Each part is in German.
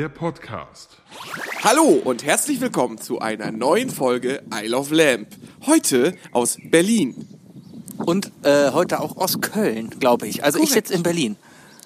der Podcast. Hallo und herzlich willkommen zu einer neuen Folge Isle of Lamp. Heute aus Berlin. Und äh, heute auch aus Köln, glaube ich. Also ich Korrekt. sitze in Berlin.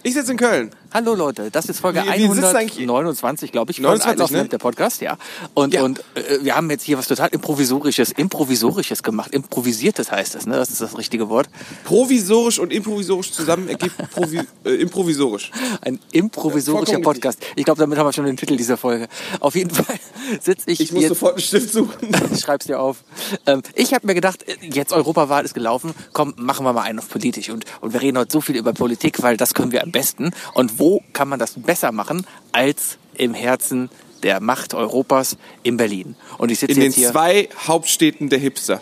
Ich sitze in Köln. Hallo Leute, das ist Folge Wir- wir sitzen eigentlich- 129, glaube ich, von 29, I Love ne? Der Podcast, ja. Und, Ja. und äh, wir haben jetzt hier was total improvisorisches, improvisorisches gemacht. Improvisiertes heißt es, ne? Das ist das richtige Wort. Provisorisch und improvisorisch zusammen ergibt provi äh, improvisorisch. Ein improvisorischer vollkommen Podcast. Ich glaube, damit haben wir schon den Titel dieser Folge. Auf jeden Fall sitze ich, Ich muss jetzt sofort einen Stift suchen. Schreib's dir auf. Ähm, ich habe mir gedacht, äh, jetzt Europawahl ist gelaufen, komm, machen wir mal einen auf politisch. Und, und wir reden heute so viel über Politik, weil das können wir am besten. Und wo kann man das besser machen als im Herzen der Macht Europas in Berlin? Und ich sitze In den jetzt hier. zwei Hauptstädten der Hipster.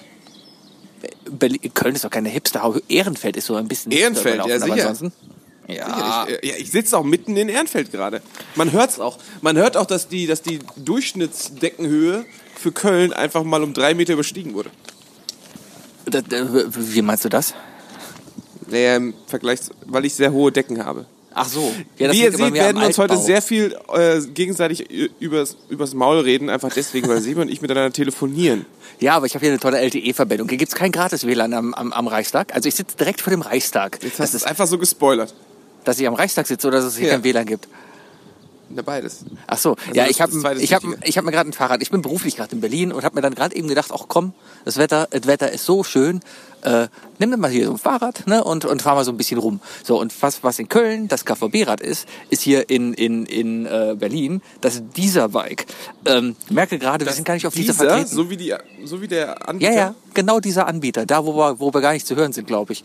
Berlin, Köln ist doch keine Hipster. Ehrenfeld ist so ein bisschen Ehrenfeld, ja, aber sicher. ansonsten. Ja, Ja, ich, äh, ja, ich sitze auch mitten in Ehrenfeld gerade. Man hört's auch. Man hört auch, dass die, dass die Durchschnittsdeckenhöhe für Köln einfach mal um drei Meter überstiegen wurde. Da- da- wie meinst du das? Naja, im Vergleich, weil ich sehr hohe Decken habe. Ach so. Ja, das Wie ihr seht, werden wir uns heute sehr viel äh, gegenseitig übers, übers Maul reden, einfach deswegen, weil Sebe und ich miteinander telefonieren. Ja, aber ich habe hier eine tolle LTE-Verbindung. Hier gibt's kein Gratis-WLAN am, am, am Reichstag. Also ich sitze direkt vor dem Reichstag. Jetzt Das hast du es ist, einfach so gespoilert. dass ich am Reichstag sitze oder dass es hier Ja. kein WLAN gibt. Na, beides. Ach so, Also ja, ich habe ist ich hab, ich hab mir gerade ein Fahrrad. Ich bin beruflich gerade in Berlin und habe mir dann gerade eben gedacht, ach komm, das Wetter, das Wetter ist so schön. Äh, nimm dir mal hier so ein Fahrrad ne, und, und fahr mal so ein bisschen rum. So, und was, was in Köln das KVB-Rad ist, ist hier in, in, in äh, Berlin das dieser Bike. Ähm, merke gerade, wir sind gar nicht auf dieser Dieser, vertreten. so wie, die, so wie der ja, Anbieter, ja, genau dieser Anbieter, da wo wir, wo wir gar nicht zu hören sind, glaube ich.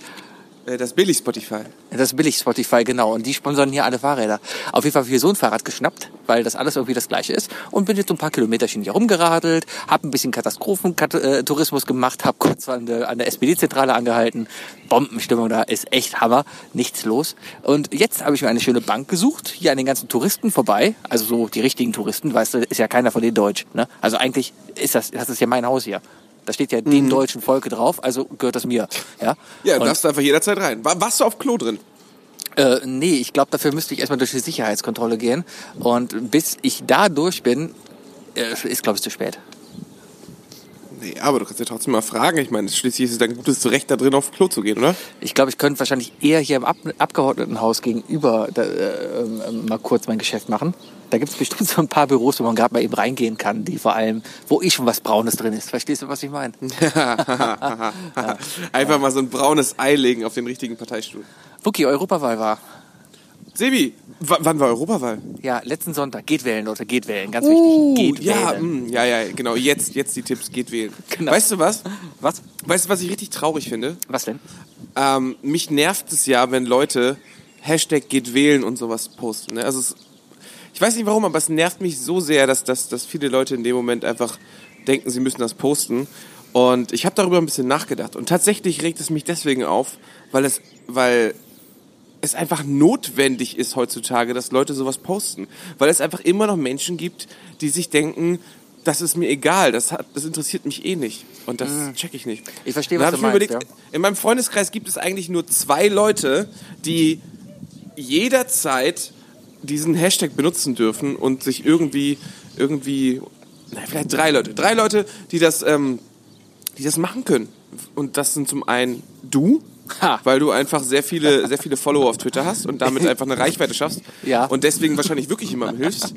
Äh, das Billig-Spotify. Das billig Spotify, genau. Und die sponsern hier alle Fahrräder. Auf jeden Fall habe ich hier so ein Fahrrad geschnappt, weil das alles irgendwie das gleiche ist. Und bin jetzt so ein paar Kilometerchen hier rumgeradelt, habe ein bisschen Katastrophentourismus gemacht, habe kurz an der, an der SPD-Zentrale angehalten. Bombenstimmung da ist echt Hammer, nichts los. Und jetzt habe ich mir eine schöne Bank gesucht, hier an den ganzen Touristen vorbei. Also so die richtigen Touristen, weißt du, ist ja keiner von denen Deutsch. Ne? Also eigentlich ist das, das ist ja mein Haus hier. Da steht ja dem deutschen Volke drauf, also gehört das mir. Ja, Ja, Und- darfst du einfach jederzeit rein. War, warst du auf Klo drin? äh, nee, ich glaube, dafür müsste ich erstmal durch die Sicherheitskontrolle gehen. Und bis ich da durch bin, äh, ist, glaube ich, zu spät. Nee, aber du kannst ja trotzdem mal fragen. Ich meine, schließlich ist es dein gutes Recht, da drin auf Klo zu gehen, oder? Ich glaube, ich könnte wahrscheinlich eher hier im Ab Abgeordnetenhaus gegenüber da, äh, ähm, mal kurz mein Geschäft machen. Da gibt es bestimmt so ein paar Büros, wo man gerade mal eben reingehen kann, die vor allem, wo eh schon was Braunes drin ist. Verstehst du, was ich meine? Einfach mal so ein braunes Ei legen auf den richtigen Parteistuhl. Wookie, Europawahl war. Sebi, wann war Europawahl? Ja, letzten Sonntag. Geht wählen, Leute, geht wählen. Ganz Uh, wichtig. Geht ja, wählen. mh, ja, ja, genau. Jetzt, jetzt die Tipps, geht wählen. Genau. Weißt du was? Was? Weißt du, was ich richtig traurig finde? Was denn? Ähm, mich nervt es ja, wenn Leute Hashtag geht wählen und sowas posten. Ne? Also es, ich weiß nicht warum, aber es nervt mich so sehr, dass, dass, dass viele Leute in dem Moment einfach denken, sie müssen das posten. Und ich habe darüber ein bisschen nachgedacht. Und tatsächlich regt es mich deswegen auf, weil es, weil es einfach notwendig ist heutzutage, dass Leute sowas posten. Weil es einfach immer noch Menschen gibt, die sich denken, das ist mir egal, das, hat, das interessiert mich eh nicht. Und das check ich nicht. Mhm. Ich verstehe, was du ich meinst, überlegt, In meinem Freundeskreis gibt es eigentlich nur zwei Leute, die jederzeit diesen Hashtag benutzen dürfen und sich irgendwie, irgendwie, na, vielleicht drei Leute, drei Leute, die das, ähm, die das machen können. Und das sind zum einen du, Ha. weil du einfach sehr viele, sehr viele Follower auf Twitter hast und damit einfach eine Reichweite schaffst. Ja. Und deswegen wahrscheinlich wirklich jemandem hilfst.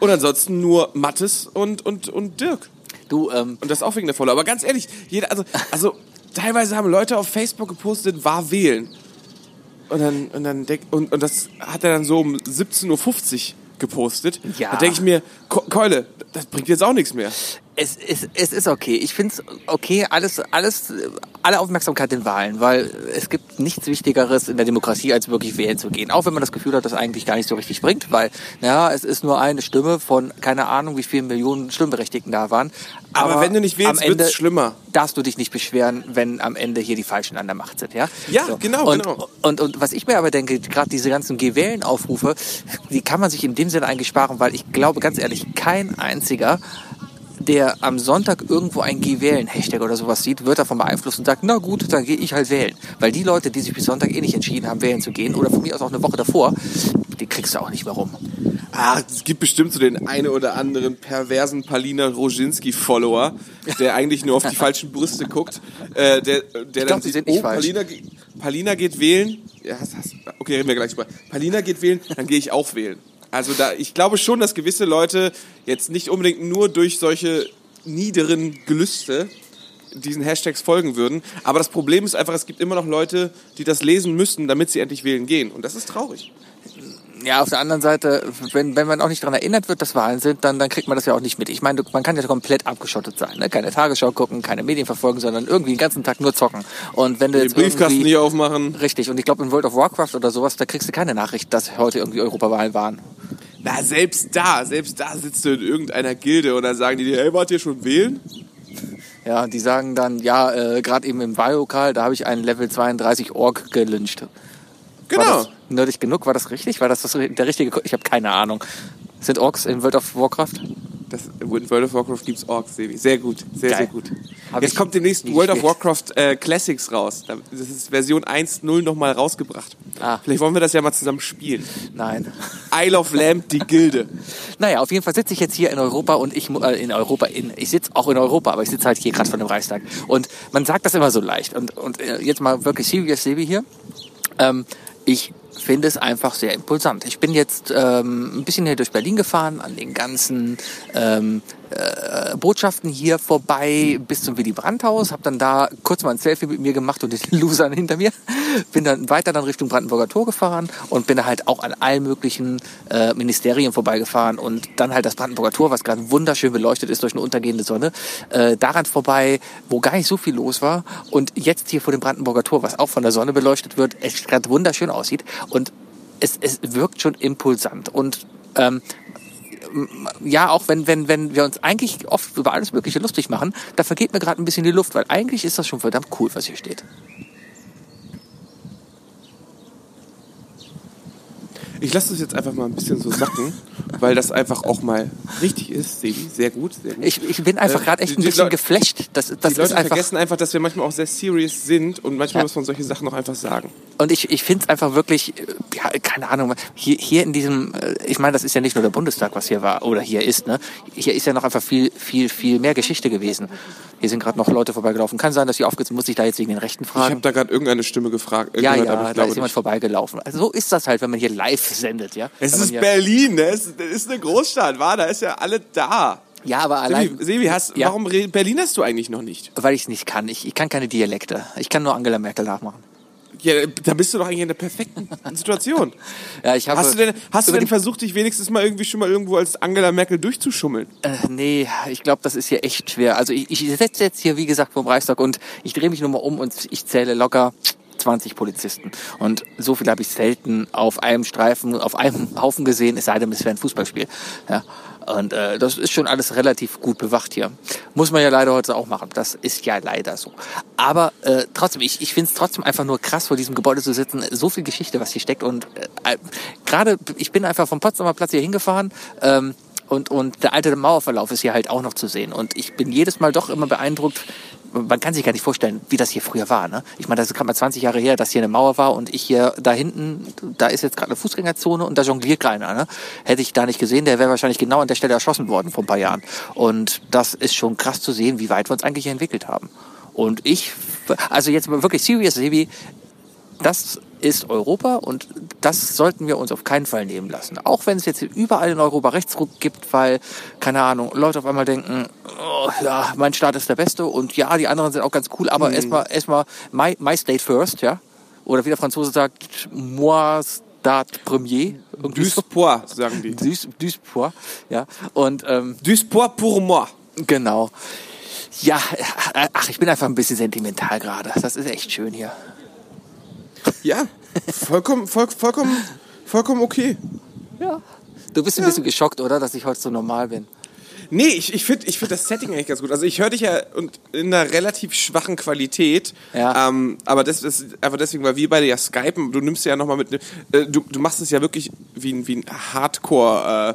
Und ansonsten nur Mattes und, und, und Dirk. Du, ähm, Und das auch wegen der Follower. Aber ganz ehrlich, jeder, also, also teilweise haben Leute auf Facebook gepostet, war wählen. Und dann, und dann denk, und, und das hat er dann so um 17.50 Uhr gepostet. Ja. Da denke ich mir, Keule, das bringt jetzt auch nichts mehr. Es ist, es ist okay. Ich finde es okay, alles, alles, alle Aufmerksamkeit den Wahlen, weil es gibt nichts Wichtigeres in der Demokratie, als wirklich wählen zu gehen. Auch wenn man das Gefühl hat, dass eigentlich gar nicht so richtig bringt, weil, naja, es ist nur eine Stimme von, keine Ahnung, wie vielen Millionen Stimmberechtigten da waren. Aber wenn du nicht wählst, Ende wird's schlimmer. Darfst du dich nicht beschweren, wenn am Ende hier die Falschen an der Macht sind, ja? Ja, genau, und, genau. Und, und was ich mir aber denke, gerade diese ganzen Geh-Wählen-Aufrufe, die kann man sich in dem Sinne eigentlich sparen, weil ich glaube, ganz ehrlich, kein einziger der am Sonntag irgendwo ein Geh wählen Hashtag oder sowas sieht, wird davon beeinflusst und sagt, na gut, dann gehe ich halt wählen. Weil die Leute, die sich bis Sonntag eh nicht entschieden haben, wählen zu gehen, oder von mir aus auch eine Woche davor, die kriegst du auch nicht mehr rum. Ah, es gibt bestimmt so den eine oder anderen perversen Palina Roginski-Follower, der eigentlich nur auf die falschen Brüste guckt. Äh, der, der glaub, die sind nicht oh. Palina, Palina geht wählen. Ja, okay, reden wir gleich drüber. Palina geht wählen, dann gehe ich auch wählen. Also da, ich glaube schon, dass gewisse Leute jetzt nicht unbedingt nur durch solche niederen Gelüste diesen Hashtags folgen würden. Aber das Problem ist einfach, es gibt immer noch Leute, die das lesen müssen, damit sie endlich wählen gehen. Und das ist traurig. Ja, auf der anderen Seite, wenn, wenn man auch nicht daran erinnert wird, dass Wahlen sind, dann, dann kriegt man das ja auch nicht mit. Ich meine, man kann ja komplett abgeschottet sein. Ne? Keine Tagesschau gucken, keine Medien verfolgen, sondern irgendwie den ganzen Tag nur zocken. Und wenn du Den jetzt Briefkasten hier aufmachen. Richtig, und ich glaube in World of Warcraft oder sowas, da kriegst du keine Nachricht, dass heute irgendwie Europawahlen waren. Na, selbst da, selbst da sitzt du in irgendeiner Gilde und dann sagen die dir, hey, wart ihr schon wählen? Ja, die sagen dann, ja, äh, gerade eben im Wahllokal, da habe ich einen Level 32 Ork gelyncht. War Genau. nerdig genug? War das richtig? War das, das der richtige? Ich habe keine Ahnung. Sind Orks in World of Warcraft? Das, in World of Warcraft gibt's Orks, Sebi. Sehr gut, sehr, Geil. sehr gut. Hab Jetzt kommt demnächst World of. Warcraft äh, Classics raus. Da- Das ist Version 1.0 nochmal rausgebracht. Ah. Vielleicht wollen wir das ja mal zusammen spielen. Nein. Isle of Lamp, die Gilde. Naja, auf jeden Fall sitze ich jetzt hier in Europa und ich äh, in Europa in ich sitze auch in Europa, aber ich sitze halt hier gerade von dem Reichstag und man sagt das immer so leicht und und äh, jetzt mal wirklich serious Sebi hier. Ähm, ich finde es einfach sehr impulsant. Ich bin jetzt ähm, ein bisschen hier durch Berlin gefahren, an den ganzen ähm, äh, Botschaften hier vorbei bis zum Willy Brandt-Haus, habe dann da kurz mal ein Selfie mit mir gemacht und den Losern hinter mir, bin dann weiter dann Richtung Brandenburger Tor gefahren und bin halt auch an allen möglichen äh, Ministerien vorbeigefahren und dann halt das Brandenburger Tor, was gerade wunderschön beleuchtet ist durch eine untergehende Sonne, äh, daran vorbei, wo gar nicht so viel los war. Und jetzt hier vor dem Brandenburger Tor, was auch von der Sonne beleuchtet wird, es gerade wunderschön aussieht. Und es, es wirkt schon impulsant. Und ähm, ja, auch wenn, wenn, wenn wir uns eigentlich oft über alles Mögliche lustig machen, da vergeht mir gerade ein bisschen die Luft, weil eigentlich ist das schon verdammt cool, was hier steht. Ich lasse das jetzt einfach mal ein bisschen so sacken, weil das einfach auch mal richtig ist, Sebi. Sehr gut, sehr gut. Ich, ich bin einfach Äh, gerade echt ein die bisschen Leute- geflasht. Das, das die Leute einfach. vergessen einfach, dass wir manchmal auch sehr serious sind und manchmal Ja. muss man solche Sachen auch einfach sagen. Und ich, ich finde es einfach wirklich, äh, ja, keine Ahnung, hier, hier in diesem, äh, ich meine, das ist ja nicht nur der Bundestag, was hier war oder hier ist, ne? Hier ist ja noch einfach viel, viel, viel mehr Geschichte gewesen. Hier sind gerade noch Leute vorbeigelaufen. Kann sein, dass hier aufgeht, muss ich da jetzt wegen den Rechten Ich habe fragen. da gerade irgendeine Stimme gefragt. äh, Ja, gehört, ja, aber ich da glaube ist jemand nicht. vorbeigelaufen. Also so ist das halt, wenn man hier live sendet, ja. Es ist Berlin, ne? Es ist eine Großstadt, war? Da ist ja alle da. Ja, aber allein, Sebi, Sebi hast, Ja. warum re- Berlin hast du eigentlich noch nicht? weil ich es nicht kann. Ich, ich kann keine Dialekte. Ich kann nur Angela Merkel nachmachen. Ja, da bist du doch eigentlich in der perfekten Situation. Ja, ich habe. Hast du denn, hast du denn versucht, dich wenigstens mal irgendwie schon mal irgendwo als Angela Merkel durchzuschummeln? Äh, nee, ich glaube, das ist hier echt schwer. Also ich, ich sitze jetzt hier, wie gesagt, vom Reichstag und ich drehe mich nur mal um und ich zähle locker 20 Polizisten. Und so viel habe ich selten auf einem Streifen, auf einem Haufen gesehen, es sei denn, es wäre ein Fußballspiel. Ja. Und äh, das ist schon alles relativ gut bewacht hier. Muss man ja leider heute auch machen. Das ist ja leider so. Aber äh, trotzdem, ich, ich finde es trotzdem einfach nur krass, vor diesem Gebäude zu sitzen. So viel Geschichte, was hier steckt. Und äh, gerade, ich bin einfach vom Potsdamer Platz hier hingefahren. Ähm, und, und der alte Mauerverlauf ist hier halt auch noch zu sehen. Und ich bin jedes Mal doch immer beeindruckt. Man kann sich gar nicht vorstellen, wie das hier früher war. Ne? Ich meine, das ist gerade mal 20 Jahre her, dass hier eine Mauer war und ich hier da hinten, da ist jetzt gerade eine Fußgängerzone und da jongliert keiner. Ne? Hätte ich da nicht gesehen, der wäre wahrscheinlich genau an der Stelle erschossen worden vor ein paar Jahren. Und das ist schon krass zu sehen, wie weit wir uns eigentlich entwickelt haben. Und ich, also jetzt wirklich serious, Sebi, das ist Europa und das sollten wir uns auf keinen Fall nehmen lassen. Auch wenn es jetzt überall in Europa Rechtsruck gibt, weil, keine Ahnung, Leute auf einmal denken, oh, ja, mein Staat ist der Beste und ja, die anderen sind auch ganz cool, aber erstmal erstmal my, my state first, ja. Oder wie der Franzose sagt, moi stat premier. Irgendwie so. Sagen die. Duis, Duispois, ja. Und ähm, Duispois pour moi. genau. Ja, ach, ich bin einfach ein bisschen sentimental gerade. Das ist echt schön hier. Ja, vollkommen, voll, vollkommen, vollkommen okay. Ja. Du bist ein Ja. bisschen geschockt, oder, dass ich heute so normal bin. Nee, ich, ich finde ich find das Setting eigentlich ganz gut. Also ich höre dich ja und in einer relativ schwachen Qualität. Ja. Ähm, aber das, das ist einfach deswegen, weil wir beide ja skypen. Du nimmst ja nochmal mit. Äh, du, du machst es ja wirklich wie ein, wie ein Hardcore-Geschäftiger. Äh,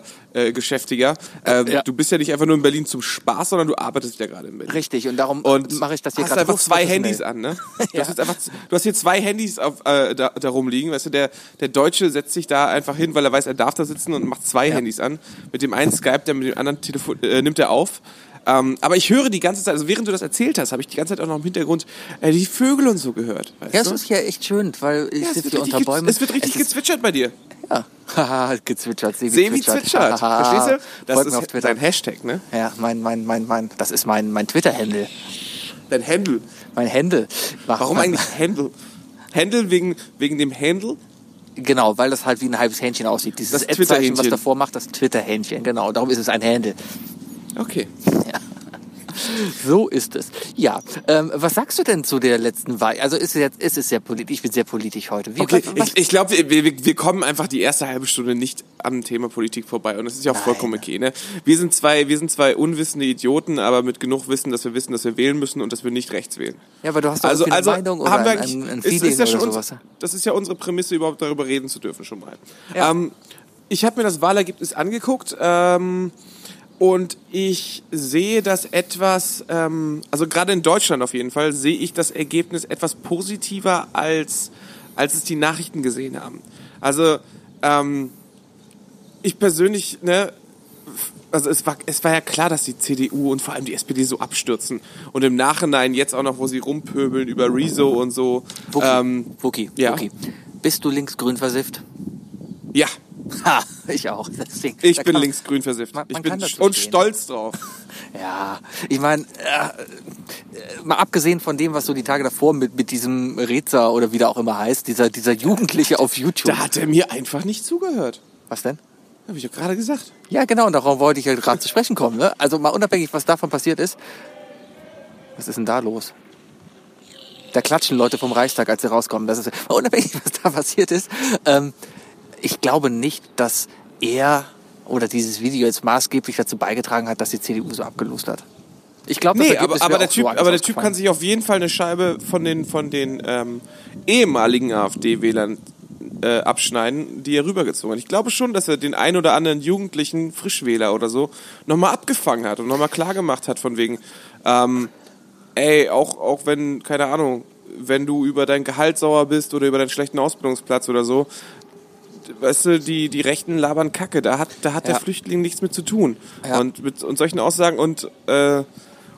Ja. Du bist ja nicht einfach nur in Berlin zum Spaß, sondern du arbeitest ja gerade in Berlin. Richtig, und darum Und mache ich das hier hast gerade einfach zwei. Handys an, ne? Du, Ja. hast jetzt einfach, du hast hier zwei Handys auf, äh, da, da rumliegen. Weißt du, der, der Deutsche setzt sich da einfach hin, weil er weiß, er darf da sitzen und macht zwei Handys an. Mit dem einen Skype, der mit dem anderen Telefon, äh, nimmt er auf. Ähm, aber ich höre die ganze Zeit, also während du das erzählt hast, habe ich die ganze Zeit auch noch im Hintergrund äh, die Vögel und so gehört. Ja, es ist hier echt schön, weil ich Ja, sitze hier unter Bäumen. es wird richtig Es gezwitschert bei dir. Ja, haha, gezwitschert, Sebi, Sebi zwitschert. Verstehst du? Das Folgt mir auf ist Twitter. dein Hashtag, ne? Ja, mein, mein, mein, mein, das ist mein, mein Twitter-Handle. Dein Handle. Mein. Mach- Warum eigentlich Handle? Handle wegen, wegen dem Handle? Genau, weil das halt wie ein halbes Hähnchen aussieht. Dieses Das Ad-Zeichen, was davor macht, das Twitter-Hähnchen. Genau, darum ist es ein Handle. Okay. So ist es. Ja, ähm, was sagst du denn zu der letzten Wahl? Also ist es jetzt, ist es sehr politisch, ich bin sehr politisch heute. Wie, Okay, was, ich, ich glaube, wir, wir, wir kommen einfach die erste halbe Stunde nicht am Thema Politik vorbei und das ist ja auch Nein. vollkommen okay. Ne? Wir sind zwei, wir sind zwei unwissende Idioten, aber mit genug Wissen, dass wir wissen, dass wir wählen müssen und dass wir nicht rechts wählen. ja, aber du hast doch Also, also eine Meinung oder haben wir ein, ein, ein ist, ist ja schon oder uns, sowas. das ist ja unsere Prämisse, überhaupt darüber reden zu dürfen schon mal. Ja. Ähm, ich habe mir das Wahlergebnis angeguckt. Ähm, und ich sehe das etwas, ähm, also gerade in Deutschland auf jeden Fall, sehe ich das Ergebnis etwas positiver, als, als es die Nachrichten gesehen haben. Also ähm, ich persönlich, ne, also es war, es war ja klar, dass die CDU und vor allem die SPD so abstürzen. Und im Nachhinein jetzt auch noch, wo sie rumpöbeln über Rezo und so. Wookie, Ähm, Wookie, ja. Wookie. Bist du linksgrün versifft? Ja, Ha, ich auch. Deswegen, ich bin linksgrün versifft. Man- man ich bin und verstehen. stolz drauf. Ja, ich meine, äh, mal abgesehen von dem, was so die Tage davor mit, mit diesem Reza oder wie der auch immer heißt, dieser, dieser Jugendliche auf YouTube. Da hat er mir einfach nicht zugehört. Was denn? Habe ich doch gerade gesagt. Ja, genau, und darauf wollte ich ja gerade zu sprechen kommen. Ne? Also mal unabhängig, was davon passiert ist. Was ist denn da los? Da klatschen Leute vom Reichstag, als sie rauskommen. Das ist mal unabhängig, was da passiert ist. Ähm, ich glaube nicht, dass er oder dieses Video jetzt maßgeblich dazu beigetragen hat, dass die CDU so abgelost hat. Ich glaube, Nee, aber, aber, der typ, so aber der Typ kann sich auf jeden Fall eine Scheibe von den, von den ähm, ehemaligen AfD-Wählern äh, abschneiden, die er rübergezogen hat. Ich glaube schon, dass er den ein oder anderen jugendlichen Frischwähler oder so nochmal abgefangen hat und nochmal klargemacht hat von wegen, ähm, ey, auch, auch wenn, keine Ahnung, wenn du über dein Gehalt sauer bist oder über deinen schlechten Ausbildungsplatz oder so, weißt du, die, die Rechten labern Kacke, da hat, da hat Ja. der Flüchtling nichts mit zu tun. Ja. Und mit und solchen Aussagen und, äh,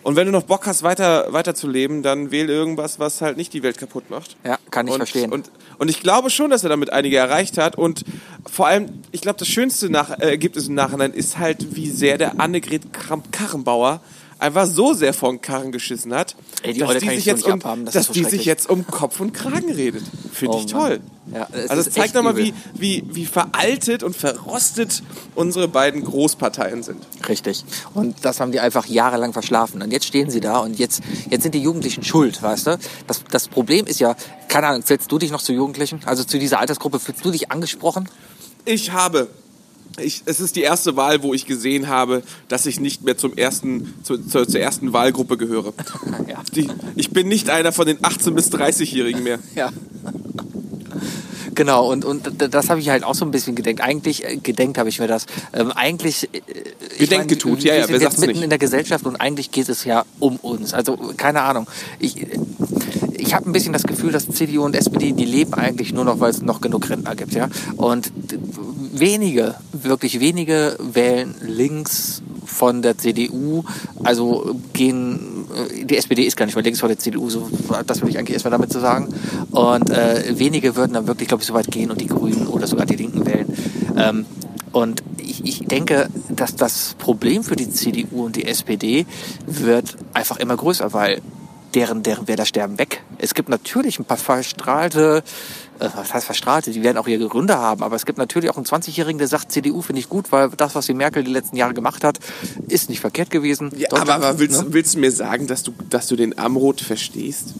und wenn du noch Bock hast, weiter, weiter zu leben, dann wähl irgendwas, was halt nicht die Welt kaputt macht. Ja, kann ich und, verstehen. Und, und ich glaube schon, dass er damit einige erreicht hat. Und vor allem, ich glaube, das schönste nach, äh, Ergebnis im Nachhinein ist halt, wie sehr der Annegret Kramp-Karrenbauer einfach so sehr von Karren geschissen hat, Ey, die dass, die sich jetzt um, abhaben, das dass so die sich jetzt um Kopf und Kragen redet. Finde Oh ich toll. Ja, es also es zeigt nochmal, wie, wie, wie veraltet und verrostet unsere beiden Großparteien sind. Richtig. Und das haben die einfach jahrelang verschlafen. Und jetzt stehen sie da und jetzt, jetzt sind die Jugendlichen schuld, weißt du? Das, das Problem ist ja, keine Ahnung, zählst du dich noch zu Jugendlichen? Also zu dieser Altersgruppe, fühlst du dich angesprochen? Ich habe. Ich, es ist die erste Wahl, wo ich gesehen habe, dass ich nicht mehr zum ersten, zu, zur, zur ersten Wahlgruppe gehöre. Ja. Die, ich bin nicht einer von den 18- bis 30-Jährigen mehr. Ja. Genau, und, und das habe ich halt auch so ein bisschen gedenkt. Eigentlich, äh, gedenkt habe ich mir das. Ähm, eigentlich. äh, ich Gedenkgetut, wir ja, ja, sind wer jetzt mitten nicht? in der Gesellschaft und eigentlich geht es ja um uns. Also, keine Ahnung. Ich, ich habe ein bisschen das Gefühl, dass CDU und SPD, die leben eigentlich nur noch, weil es noch genug Rentner gibt, ja. Und wenige, wirklich wenige wählen links von der CDU, also gehen, äh, die SPD ist gar nicht mehr links von der CDU, so, das will ich eigentlich erstmal damit zu sagen. Und äh, wenige würden dann wirklich, glaube ich, so weit gehen und die Grünen oder sogar die Linken wählen. Ähm, und ich, ich denke, dass das Problem für die CDU und die SPD wird einfach immer größer, weil deren, deren Wähler sterben weg. Es gibt natürlich ein paar verstrahlte, äh, was heißt verstrahlte, die werden auch ihre Gründe haben, aber es gibt natürlich auch einen 20-Jährigen, der sagt, CDU finde ich gut, weil das, was die Merkel die letzten Jahre gemacht hat, ist nicht verkehrt gewesen. Ja, aber, aber willst, ne? willst du mir sagen, dass du, dass du den Amroth verstehst?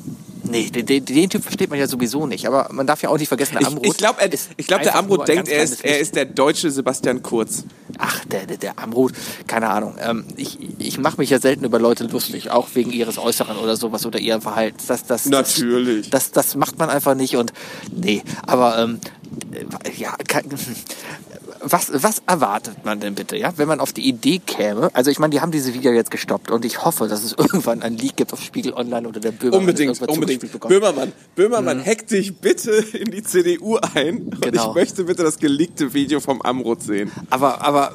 Nee, den, den, den Typ versteht man ja sowieso nicht, aber man darf ja auch nicht vergessen, der Ich, Amroth ich glaube, ich glaub, der ein denkt, er ist, er ist der deutsche Sebastian Kurz. Ach, der, der, der Amrut, keine Ahnung. Ähm, ich ich mache mich ja selten über Leute lustig, auch wegen ihres Äußeren oder sowas oder ihrem Verhalten. Das, das, Natürlich. Das, das, das macht man einfach nicht und nee, aber ähm, äh, ja, kann, was, was erwartet man denn bitte, ja, wenn man auf die Idee käme? Also ich meine, die haben diese Video jetzt gestoppt und ich hoffe, dass es irgendwann ein Leak gibt auf Spiegel Online oder der Böhmermann. Unbedingt, unbedingt. Böhmermann, Böhmermann, hack dich bitte in die CDU ein. Und Genau. ich möchte bitte das geleakte Video vom Amrut sehen. Aber, aber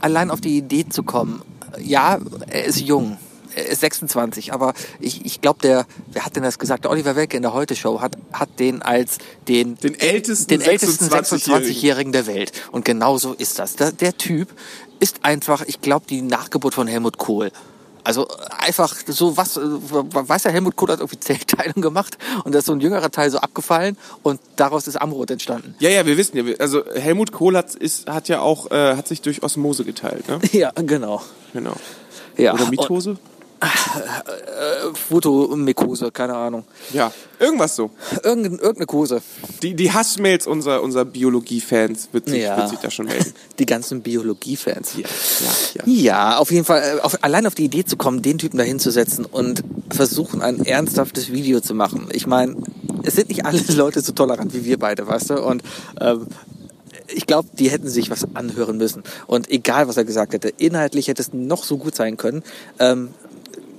allein auf die Idee zu kommen, ja, er ist jung. Er ist 26, aber ich, ich glaube, der, wer hat denn das gesagt? Der Oliver Welke in der Heute-Show hat, hat den als den, Den ältesten den ältesten 26-Jährigen. 26-Jährigen der Welt. Und genau so ist das. Der, der Typ ist einfach, ich glaube, die Nachgeburt von Helmut Kohl. Also einfach so was, äh, weiß der Helmut Kohl hat irgendwie Zellteilung gemacht und da ist so ein jüngerer Teil so abgefallen und daraus ist Amrot entstanden. Ja, ja, wir wissen ja, also Helmut Kohl hat, ist, hat ja auch, äh, hat sich durch Osmose geteilt, ne? Ja, genau. Genau. Ja. Oder Und- Mitose? Fotomikose, keine Ahnung. Ja, irgendwas so. Irgendeine, irgendeine Kose. Die, die Hassmails unserer, unserer Biologie-Fans wird sich, wird sich da schon melden. Die ganzen Biologie-Fans. Ja, ja, ja. Ja, auf jeden Fall, äh, auf, allein auf die Idee zu kommen, den Typen da hinzusetzen und versuchen, ein ernsthaftes Video zu machen. Ich meine, es sind nicht alle Leute so tolerant wie wir beide, weißt du? Und ähm, ich glaube, die hätten sich was anhören müssen. Und egal, was er gesagt hätte, inhaltlich hätte es noch so gut sein können. Ähm,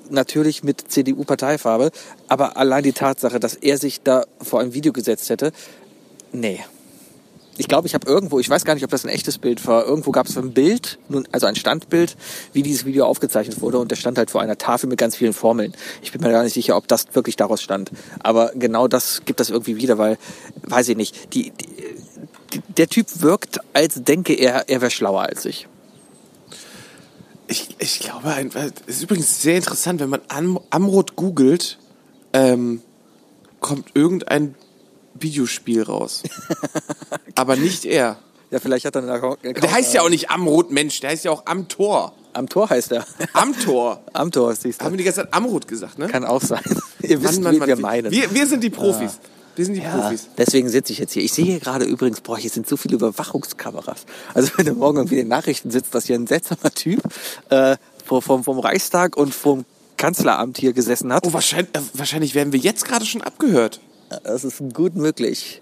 natürlich mit CDU-Parteifarbe, aber allein die Tatsache, dass er sich da vor ein Video gesetzt hätte, nee. Ich glaube, ich habe irgendwo, ich weiß gar nicht, ob das ein echtes Bild war, irgendwo gab es ein Bild, also ein Standbild, wie dieses Video aufgezeichnet wurde und der stand halt vor einer Tafel mit ganz vielen Formeln. Ich bin mir gar nicht sicher, ob das wirklich daraus stand. Aber genau das gibt das irgendwie wieder, weil, weiß ich nicht, die, die der Typ wirkt, als denke er, er wäre schlauer als ich. Ich, ich glaube, ein- es ist übrigens sehr interessant, wenn man Am Amrot googelt, ähm, kommt irgendein Videospiel raus. Aber nicht er. Ja, vielleicht hat er einen Account. Der heißt ja auch nicht Amrot, Mensch, der heißt ja auch Am Tor. Am Tor heißt er. Am Tor. Am Tor, siehst Haben wir du. die ganze Zeit Amrot gesagt, ne? Kann auch sein. Ihr wisst, Mann, Mann, Mann, wir meinen. Wir, wir sind die Profis. Wir sind die Ja, Profis. deswegen sitze ich jetzt hier. Ich sehe hier gerade übrigens, boah, hier sind so viele Überwachungskameras. Also wenn du morgen irgendwie in den Nachrichten sitzt, dass hier ein seltsamer Typ äh, vom, vom Reichstag und vom Kanzleramt hier gesessen hat. Oh, wahrscheinlich, äh, wahrscheinlich werden wir jetzt gerade schon abgehört. Das ist gut möglich.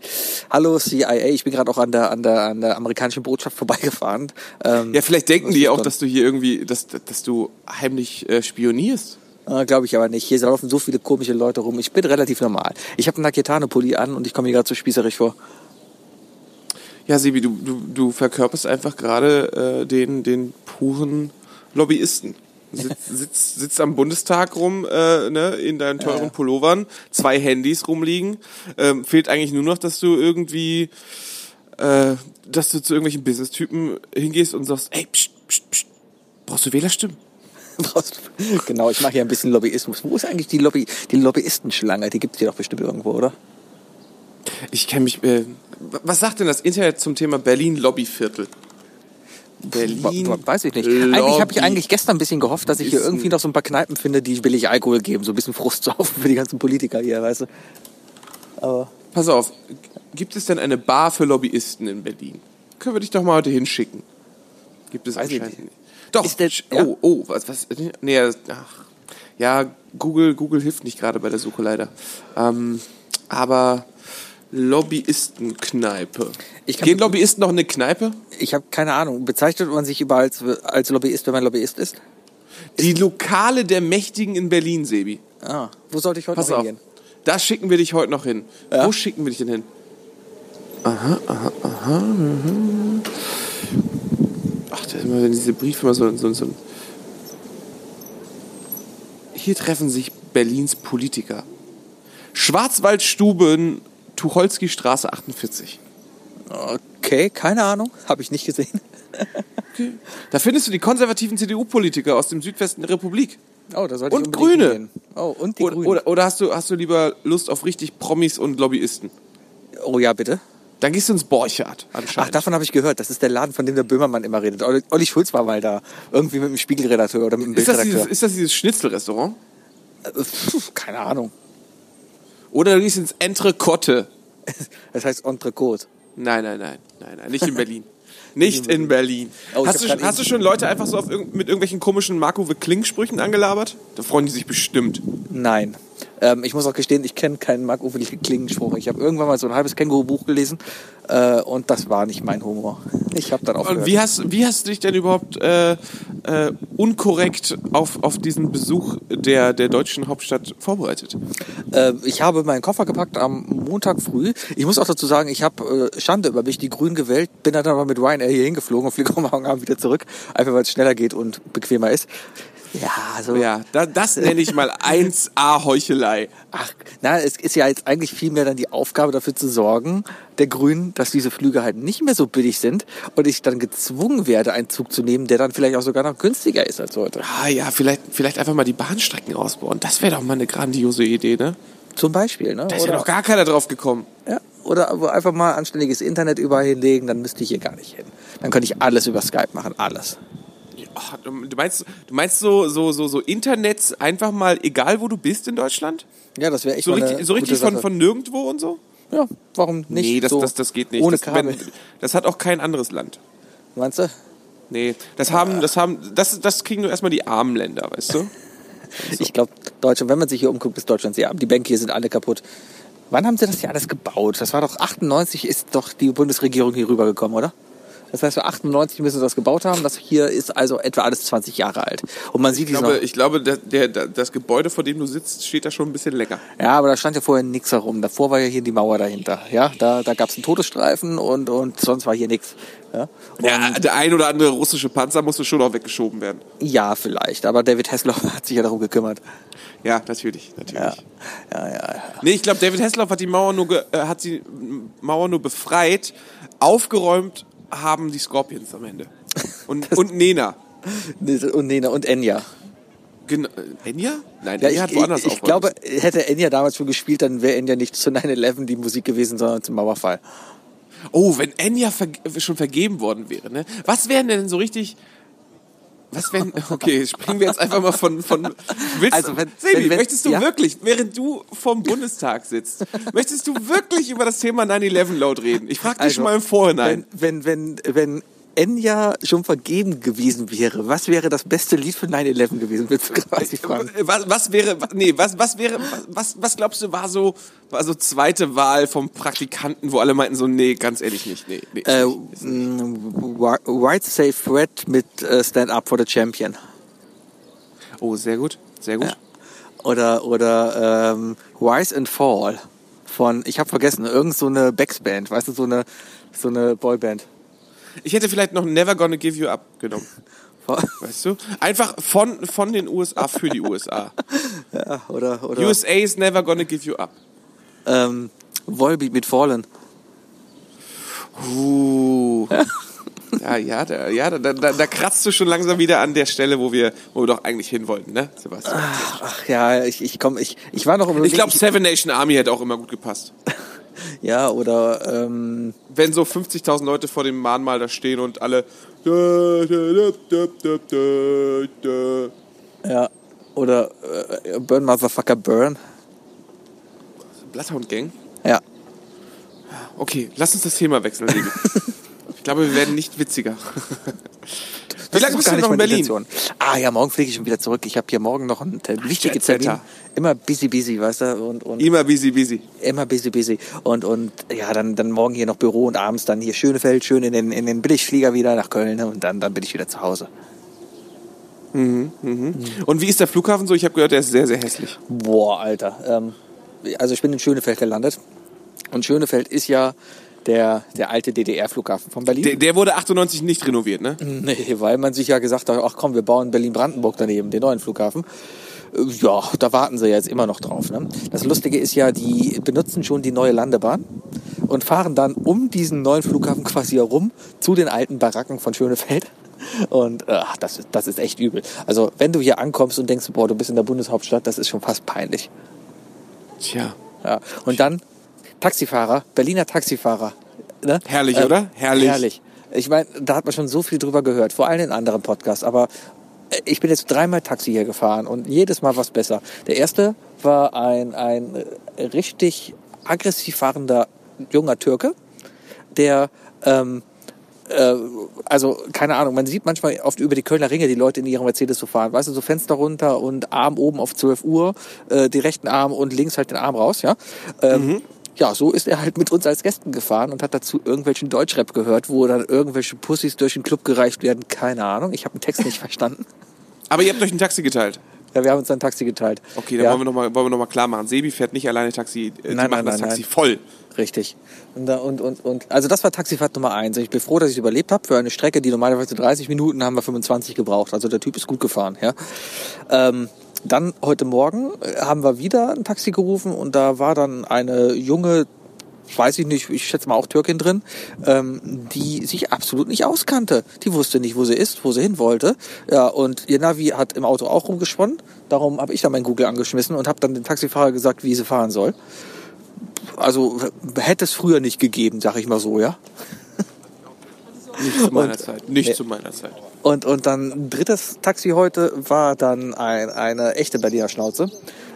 Hallo CIA, ich bin gerade auch an der, an, der, an der amerikanischen Botschaft vorbeigefahren. Ähm, Ja, vielleicht denken die auch, dass du hier irgendwie, dass, dass du heimlich äh, spionierst. Äh, Glaube ich aber nicht. Hier laufen so viele komische Leute rum. Ich bin relativ normal. Ich habe einen Naketano-Pulli an und ich komme mir gerade zu spießerig vor. Ja, Sebi, du, du, du verkörperst einfach gerade äh, den, den puren Lobbyisten. Sitzt, sitzt, sitzt am Bundestag rum, äh, ne, in deinen teuren Pullovern, zwei Handys rumliegen. Ähm, fehlt eigentlich nur noch, dass du irgendwie, äh, dass du zu irgendwelchen Business-Typen hingehst und sagst, ey, pst, pst, pst, brauchst du Wählerstimmen? Genau, ich mache hier ein bisschen Lobbyismus. Wo ist eigentlich die Lobby, die Lobbyistenschlange? Die gibt's hier doch bestimmt irgendwo, oder? Ich kenne mich, äh, was sagt denn das Internet zum Thema Berlin Lobbyviertel? Berlin. Weiß ich nicht. Eigentlich habe ich eigentlich gestern ein bisschen gehofft, dass ich hier irgendwie noch so ein paar Kneipen finde, die billig Alkohol geben. So ein bisschen Frustsaufen für die ganzen Politiker hier, weißt du. Aber Pass auf, gibt es denn eine Bar für Lobbyisten in Berlin? Können wir dich doch mal heute hinschicken. Gibt es Weiß ich anscheinend nicht. Doch, Ist der- ja? oh, oh, was, was, nee, ach, ja, Google, Google hilft nicht gerade bei der Suche leider. Ähm, aber Lobbyistenkneipe. Ich Gehen Lobbyisten noch in eine Kneipe? ich habe keine Ahnung. Bezeichnet man sich überall als, als Lobbyist, wenn man Lobbyist ist? Die Lokale der Mächtigen in Berlin, Sebi. Ah, wo sollte ich heute Pass noch auf. hingehen? Da schicken wir dich heute noch hin. Ja. Wo schicken wir dich denn hin? Aha, aha, aha. Ist immer, wenn diese Briefe immer so, so, so. Hier treffen sich Berlins Politiker. Schwarzwaldstuben, Tucholsky Straße 48. Okay, keine Ahnung. Habe ich nicht gesehen. Da findest du die konservativen CDU-Politiker aus dem Südwesten der Republik. Oh, da sollte Und ich Grüne. hingehen. Oh, und die Oder, Grünen. oder, oder hast, du, hast du lieber Lust auf richtig Promis und Lobbyisten? oh ja, bitte. Dann gehst du ins Borchardt Ach, anscheinend. davon habe ich gehört. Das ist der Laden, von dem der Böhmermann immer redet. Olli, Olli Schulz war mal da. Irgendwie mit dem Spiegelredakteur oder mit dem ist, das Bildredakteur. dieses, ist das dieses Schnitzelrestaurant? Äh, pf, keine Ahnung. Oder du gehst ins Entrecote? Das heißt Entrecote. Nein, nein, nein, nein, nein, nicht in Berlin. Nicht in Berlin. Oh, hast du, grad hast du schon Leute einfach so auf, mit irgendwelchen komischen Marco Kling-Sprüchen angelabert? Da freuen die sich bestimmt. Nein. Ähm, ich muss auch gestehen, ich kenne keinen Marc-Uwe Klingenspruch. Ich habe irgendwann mal so ein halbes Känguru-Buch gelesen äh, und das war nicht mein Humor. Ich habe dann aufgehört. Und wie hast, wie hast du dich denn überhaupt äh, äh, unkorrekt auf, auf diesen Besuch der, der deutschen Hauptstadt vorbereitet? Äh, ich habe meinen Koffer gepackt am Montag früh. Ich muss auch dazu sagen, ich habe äh, Schande über mich, die Grünen gewählt, bin dann aber mit Ryanair hier hingeflogen und fliege morgen Abend wieder zurück, einfach weil es schneller geht und bequemer ist. Ja, so. Ja, da, das nenne ich mal 1A Heuchelei. Ach, na, es ist ja jetzt eigentlich vielmehr dann die Aufgabe dafür zu sorgen, der Grünen, dass diese Flüge halt nicht mehr so billig sind und ich dann gezwungen werde, einen Zug zu nehmen, der dann vielleicht auch sogar noch günstiger ist als heute. Ah ja, vielleicht, vielleicht einfach mal die Bahnstrecken ausbauen. Das wäre doch mal eine grandiose Idee, ne? Zum Beispiel, ne? Da ist ja noch gar keiner drauf gekommen. Ja, oder einfach mal anständiges Internet überall hinlegen, dann müsste ich hier gar nicht hin. Dann könnte ich alles über Skype machen, alles. Ach, du meinst, du meinst so, so, so, so Internet einfach mal, egal wo du bist in Deutschland? Ja, das wäre echt So richtig, so richtig von, von nirgendwo und so? Ja, warum nicht? nee, das, so das, das geht nicht. Ohne das, Kabel. das hat auch kein anderes Land. Meinst du? Nee, das haben, das haben, das, das kriegen nur erstmal die armen Länder, weißt du? Ich glaube, Deutschland, wenn man sich hier umguckt, ist Deutschland sehr arm. Die Bänke hier sind alle kaputt. Wann haben sie das hier alles gebaut? Das war doch 98 ist doch die Bundesregierung hier rübergekommen, oder? Das heißt, so 98 müssen sie das gebaut haben. Das hier ist also etwa alles 20 Jahre alt. Und man sieht Ich glaube, ich glaube der, der, das Gebäude, vor dem du sitzt, steht da schon ein bisschen länger. Ja, aber da stand ja vorher nichts herum. Davor war ja hier die Mauer dahinter. Ja, da, da gab es einen Todesstreifen und, und sonst war hier nichts. Ja? Ja, der ein oder andere russische Panzer musste schon auch weggeschoben werden. ja, vielleicht. Aber David Hasselhoff hat sich ja darum gekümmert. Ja, natürlich, natürlich. Ja, ja, ja. ja. Nee, ich glaube, David Hasselhoff hat die Mauer nur, äh, hat die Mauer nur befreit. Aufgeräumt haben die Scorpions am Ende. Und, und Nena. Und Nena und Enya. Gen Enya? Nein, Ja, Enya ich, hat woanders ich, ich glaube, hätte Enya damals schon gespielt, dann wäre Enya nicht zu 9-11 die Musik gewesen, sondern zum Mauerfall. Oh, wenn Enya verg schon vergeben worden wäre, ne? Was wären denn so richtig. Was wenn. Okay, springen wir jetzt einfach mal von. von willst, Also, wenn- Sebi, wenn- wenn- möchtest du ja? wirklich, während du vom Bundestag sitzt, möchtest du wirklich über das Thema 9-11 laut reden? Ich frage dich schon mal im Vorhinein. Also, Wenn, wenn, wenn, wenn Enya schon vergeben gewesen wäre, was wäre das beste Lied für 9-11 gewesen? Willst du quasi fragen? Was, was wäre, nee, was, was wäre, was, was glaubst du, war so, war so zweite Wahl vom Praktikanten, wo alle meinten so, nee, ganz ehrlich nicht, nee, nee. Äh, White Safe Fred mit äh, Stand Up for the Champion. Oh, sehr gut, sehr gut. Ja. Oder, oder ähm, Rise and Fall von, ich habe vergessen, irgend so eine Backsband, weißt du, so eine, so eine Boyband. Ich hätte vielleicht noch Never Gonna Give You Up genommen. Weißt du? Einfach von, von den USA für die USA. ja, oder, oder USA is never gonna give you up. ähm, Volbeat mit Fallen. Uh. Ja, ja, da, ja da, da, da kratzt du schon langsam wieder an der Stelle, wo wir, wo wir doch eigentlich hin wollten, ne, Sebastian? Ach ja, ich, ich komm, ich, ich war noch im Ich glaube, Seven Nation Army hätte auch immer gut gepasst. Ja, oder ähm, Wenn so 50.000 Leute vor dem Mahnmal da stehen und alle. Ja, oder äh, Burn Motherfucker Burn. Bloodhound Gang? Ja. Okay, lass uns das Thema wechseln, glaube, wir werden nicht witziger. Wie lange bist du noch in Berlin? Intention. Ah ja, morgen fliege ich schon wieder zurück. Ich habe hier morgen noch einen äh, wichtigen Termin. Immer busy, busy, weißt du? Und, und Immer busy, busy. immer busy, busy. Und, und ja, dann, dann morgen hier noch Büro und abends dann hier Schönefeld, schön in den, in den Billigflieger wieder nach Köln ne? und dann, dann bin ich wieder zu Hause. Und wie ist der Flughafen so? Ich habe gehört, der ist sehr, sehr hässlich. Boah, Alter. Ähm, also ich bin in Schönefeld gelandet. Und Schönefeld ist ja der, der alte DDR-Flughafen von Berlin. Der, der wurde 98 nicht renoviert, ne? Nee, weil man sich ja gesagt hat, ach komm, wir bauen Berlin-Brandenburg daneben, den neuen Flughafen. Äh, Ja, da warten sie jetzt immer noch drauf. Ne? Das Lustige ist ja, die benutzen schon die neue Landebahn und fahren dann um diesen neuen Flughafen quasi herum zu den alten Baracken von Schönefeld. Und äh, ach, das, ist, das ist echt übel. Also wenn du hier ankommst und denkst, boah, du bist in der Bundeshauptstadt, das ist schon fast peinlich. Tja. Ja. Und dann Taxifahrer, Berliner Taxifahrer. Ne? Herrlich, oder? Herrlich. Herrlich. Ich meine, da hat man schon so viel drüber gehört, vor allem in anderen Podcasts. Aber äh, ich bin jetzt dreimal Taxi hier gefahren und jedes Mal was besser. Der erste war ein, ein äh, richtig aggressiv fahrender junger Türke, der ähm, äh, also keine Ahnung, man sieht manchmal oft über die Kölner Ringe die Leute in ihrem Mercedes so fahren, weißt du, so Fenster runter und Arm oben auf 12 Uhr, äh, die rechten Arm und links halt den Arm raus, ja. Ähm, Ja, so ist er halt mit uns als Gästen gefahren und hat dazu irgendwelchen Deutschrap gehört, wo dann irgendwelche Pussys durch den Club gereicht werden. Keine Ahnung, ich habe den Text nicht verstanden. Aber ihr habt euch ein Taxi geteilt. Ja, wir haben uns ein Taxi geteilt. Okay, dann ja. wollen wir nochmal wollen wir noch mal klar machen. Sebi fährt nicht alleine Taxi. Äh, sie Nein, machen nein, das nein, Taxi nein. voll. Richtig. Und, da- und, und, und also das war Taxifahrt Nummer eins. Ich bin froh, dass ich überlebt habe. Für eine Strecke, die normalerweise 30 Minuten, haben wir 25 gebraucht. Also der Typ ist gut gefahren. Ja. Ähm, dann heute Morgen äh, haben wir wieder ein Taxi gerufen und da war dann eine junge, weiß ich nicht, ich schätze mal auch Türkin drin, ähm, die sich absolut nicht auskannte. Die wusste nicht, wo sie ist, wo sie hin wollte. Ja, und ihr Navi hat im Auto auch rumgesponnen. Darum habe ich dann mein Google angeschmissen und habe dann dem Taxifahrer gesagt, wie sie fahren soll also hätte es früher nicht gegeben, sag ich mal so, ja. Nicht zu meiner Und- Zeit. Nicht Nee. zu meiner Zeit. Und, und dann drittes Taxi heute war dann ein, eine echte Berliner Schnauze.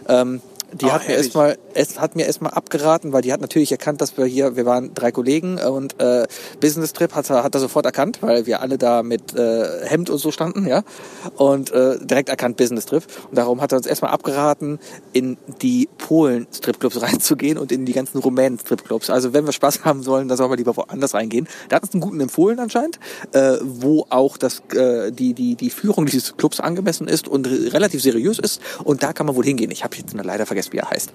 Ähm, die Ah, hat mir herrlich. erstmal es hat mir erstmal abgeraten, weil die hat natürlich erkannt, dass wir hier, wir waren drei Kollegen und äh, Business Trip hat er, hat er sofort erkannt, weil wir alle da mit äh, Hemd und so standen, ja. Und äh, direkt erkannt Business Trip. Und darum hat er uns erstmal abgeraten, in die Polen Stripclubs reinzugehen und in die ganzen Rumänen Stripclubs. Also wenn wir Spaß haben sollen, dann sollen wir lieber woanders reingehen. Da hat uns einen guten empfohlen anscheinend, äh, wo auch das äh, die die die Führung dieses Clubs angemessen ist und re- relativ seriös ist. Und da kann man wohl hingehen. Ich habe jetzt leider vergessen, wie er heißt.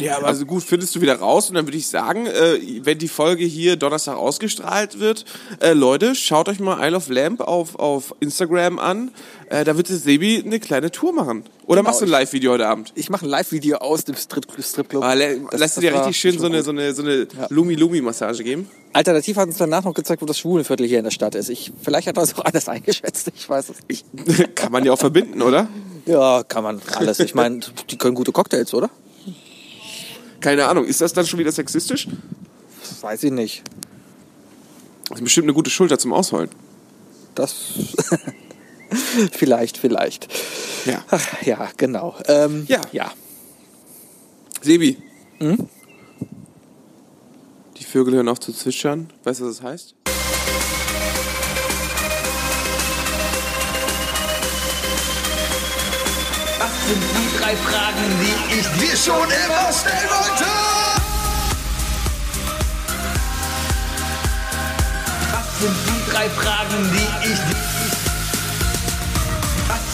Ja, aber also gut, findest du wieder raus und dann würde ich sagen, äh, wenn die Folge hier Donnerstag ausgestrahlt wird, äh, Leute, schaut euch mal Isle of Lamp auf, auf Instagram an. Äh, da wird der Sebi eine kleine Tour machen. Oder Genau, machst du ein Live-Video heute Abend? Ich mache ein Live-Video aus dem Strip Stripclub. Ah, lä- Das- Lässt du das dir richtig schön so eine, so eine, so eine Lumi-Lumi-Massage geben? Alternativ hat uns danach noch gezeigt, wo das Schwulenviertel hier in der Stadt ist. Ich, vielleicht hat er es auch anders eingeschätzt. Ich weiß es nicht. Kann man ja auch verbinden, oder? Ja, kann man alles. Ich meine, die können gute Cocktails, oder? Keine Ahnung. Ist das dann schon wieder sexistisch? Weiß ich nicht. Das ist bestimmt eine gute Schulter zum Ausholen. Das vielleicht, vielleicht. Ja. Ach, ja, genau. Ähm, Ja. ja. Sebi. Hm? Die Vögel hören auf zu zwitschern. Weißt du, was das heißt? Was sind die drei Fragen, die ich dir schon immer stellen wollte? Was sind die drei Fragen, die ich dir...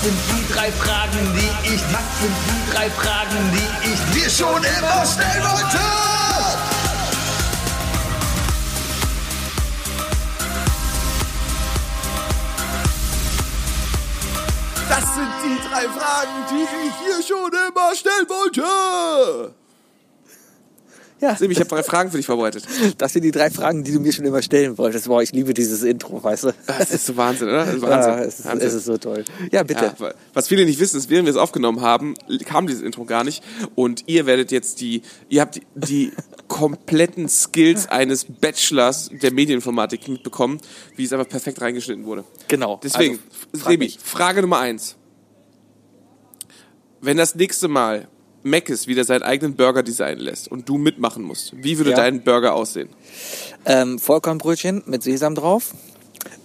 Was sind die drei Fragen, die ich... Was sind die drei Fragen, die ich dir schon immer stellen wollte? Das sind die drei Fragen, die ich hier schon immer stellen wollte. Ja, Sebi, ich habe drei Fragen für dich vorbereitet. das sind die drei Fragen, die du mir schon immer stellen wolltest. Boah, ich liebe dieses Intro, weißt du? Das ist so Wahnsinn, oder? Das ist Wahnsinn. Ja, es, ist, Wahnsinn. es ist so toll. Ja, bitte. Ja, was viele nicht wissen, ist, während wir es aufgenommen haben, kam dieses Intro gar nicht. Und ihr werdet jetzt die, ihr habt die, die kompletten Skills eines Bachelors der Medieninformatik mitbekommen, wie es einfach perfekt reingeschnitten wurde. Genau. Deswegen, Also, mich. Frage Nummer eins. Wenn das nächste Mal Mc's wieder seinen eigenen Burger designen lässt und du mitmachen musst, wie würde Ja. dein Burger aussehen? Ähm, Vollkornbrötchen mit Sesam drauf.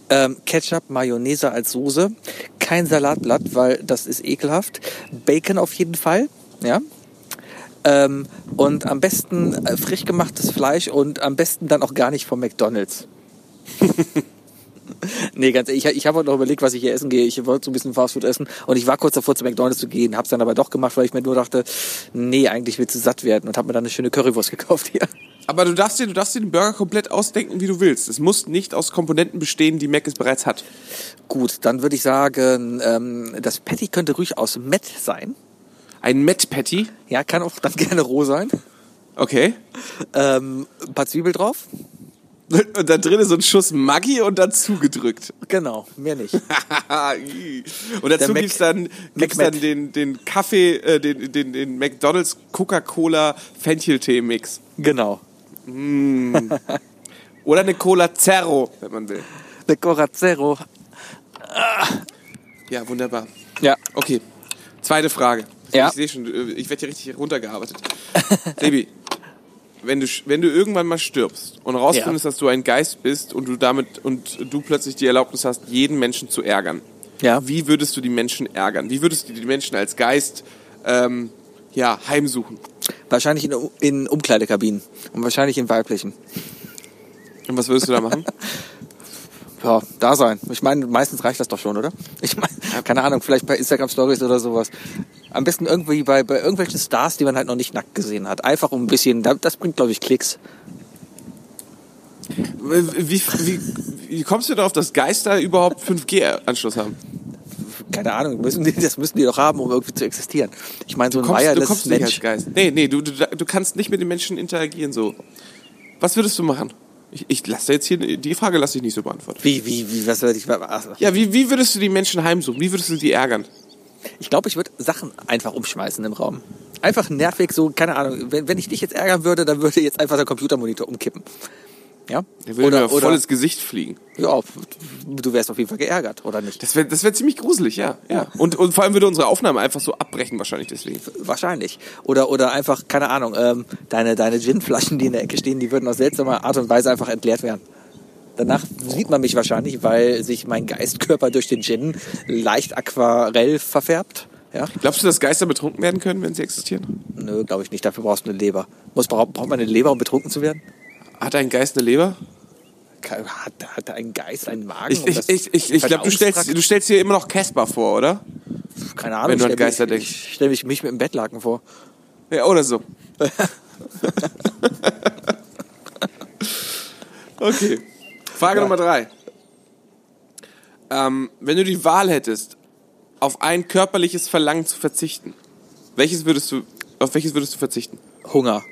Ähm, Ketchup, Mayonnaise als Soße. Kein Salatblatt, weil das ist ekelhaft. Bacon auf jeden Fall. Ja. Ähm, und am besten äh, frisch gemachtes Fleisch und am besten dann auch gar nicht vom McDonalds. nee, ganz ehrlich, ich, ich habe heute noch überlegt, was ich hier essen gehe. Ich wollte so ein bisschen Fastfood essen und ich war kurz davor, zu McDonalds zu gehen, hab's dann aber doch gemacht, weil ich mir nur dachte, nee, eigentlich willst du satt werden und habe mir dann eine schöne Currywurst gekauft hier. Aber du darfst dir, du darfst dir den Burger komplett ausdenken, wie du willst. Es muss nicht aus Komponenten bestehen, die Mac es bereits hat. Gut, dann würde ich sagen, ähm, das Patty könnte ruhig aus Met sein. Ein Met Patty. Ja, kann auch dann gerne roh sein. Okay. Ähm, ein paar Zwiebel drauf. Und da drin ist so ein Schuss Maggi und dazu gedrückt. Genau, mehr nicht. und dazu Der Mac- gibt's dann, gibt's Mac dann den, den Kaffee, äh, den, den, den McDonalds Coca-Cola Fencheltee-Mix. genau. Oder eine Cola Zero, wenn man will. Eine Corazero. Ja, wunderbar. Ja. Okay. Zweite Frage. Ja. Ich sehe schon, äh, ich werde hier richtig runtergearbeitet. Sebi, wenn du, wenn du irgendwann mal stirbst und rausfindest, dass du ein Geist bist und du damit und du plötzlich die Erlaubnis hast, jeden Menschen zu ärgern. Ja. Wie würdest du die Menschen ärgern? Wie würdest du die Menschen als Geist ähm, ja, heimsuchen? Wahrscheinlich in, in Umkleidekabinen und wahrscheinlich in weiblichen. Und was würdest du da machen? Ja, da sein. Ich meine, meistens reicht das doch schon, oder? Ich meine, keine Ahnung, vielleicht bei Instagram Stories oder sowas. Am besten irgendwie bei, bei irgendwelchen Stars, die man halt noch nicht nackt gesehen hat. Einfach um ein bisschen, das bringt, glaube ich, Klicks. Wie, wie, wie kommst du darauf, dass Geister überhaupt 5G-Anschluss haben? Keine Ahnung, müssen die, das müssen die doch haben, um irgendwie zu existieren. Ich meine, so ein Kommst, du wireless kommst nicht als Mensch. Geist. Nee, nee, du, du, du kannst nicht mit den Menschen interagieren so. Was würdest du machen? Ich, ich lasse jetzt hier, die Frage lasse ich nicht so beantworten. Wie, wie, wie, was würde ich, Ja, wie, wie würdest du die Menschen heimsuchen? Wie würdest du die ärgern? Ich glaube, ich würde Sachen einfach umschmeißen im Raum. Einfach nervig, so, keine Ahnung. Wenn, wenn ich dich jetzt ärgern würde, dann würde jetzt einfach der Computermonitor umkippen. Ja? Der würde mir voll ins Gesicht fliegen. ja, du wärst auf jeden Fall geärgert, oder nicht? Das wäre das wär ziemlich gruselig, ja. ja. Und, und vor allem würde unsere Aufnahme einfach so abbrechen, wahrscheinlich deswegen. Wahrscheinlich. Oder, oder einfach, keine Ahnung, ähm, deine, deine Ginflaschen, die in der Ecke stehen, die würden auf seltsame Art und Weise einfach entleert werden. Danach sieht man mich wahrscheinlich, weil sich mein Geistkörper durch den Gin leicht aquarell verfärbt. Ja? Glaubst du, dass Geister betrunken werden können, wenn sie existieren? Nö, glaube ich nicht. Dafür brauchst du eine Leber. Muss, braucht man eine Leber, um betrunken zu werden? Hat ein Geist eine Leber? Hat, hat ein Geist einen Magen? Ich, ich, ich, ich, ich glaube, du stellst, du stellst dir immer noch Casper vor, oder? Keine Ahnung. wenn du an Geister denkst. Ich stelle mich, mich mit dem Bettlaken vor. Ja, oder so. okay. Frage Nummer drei. Ähm, wenn du die Wahl hättest, auf ein körperliches Verlangen zu verzichten, welches würdest du, auf welches würdest du verzichten? Hunger.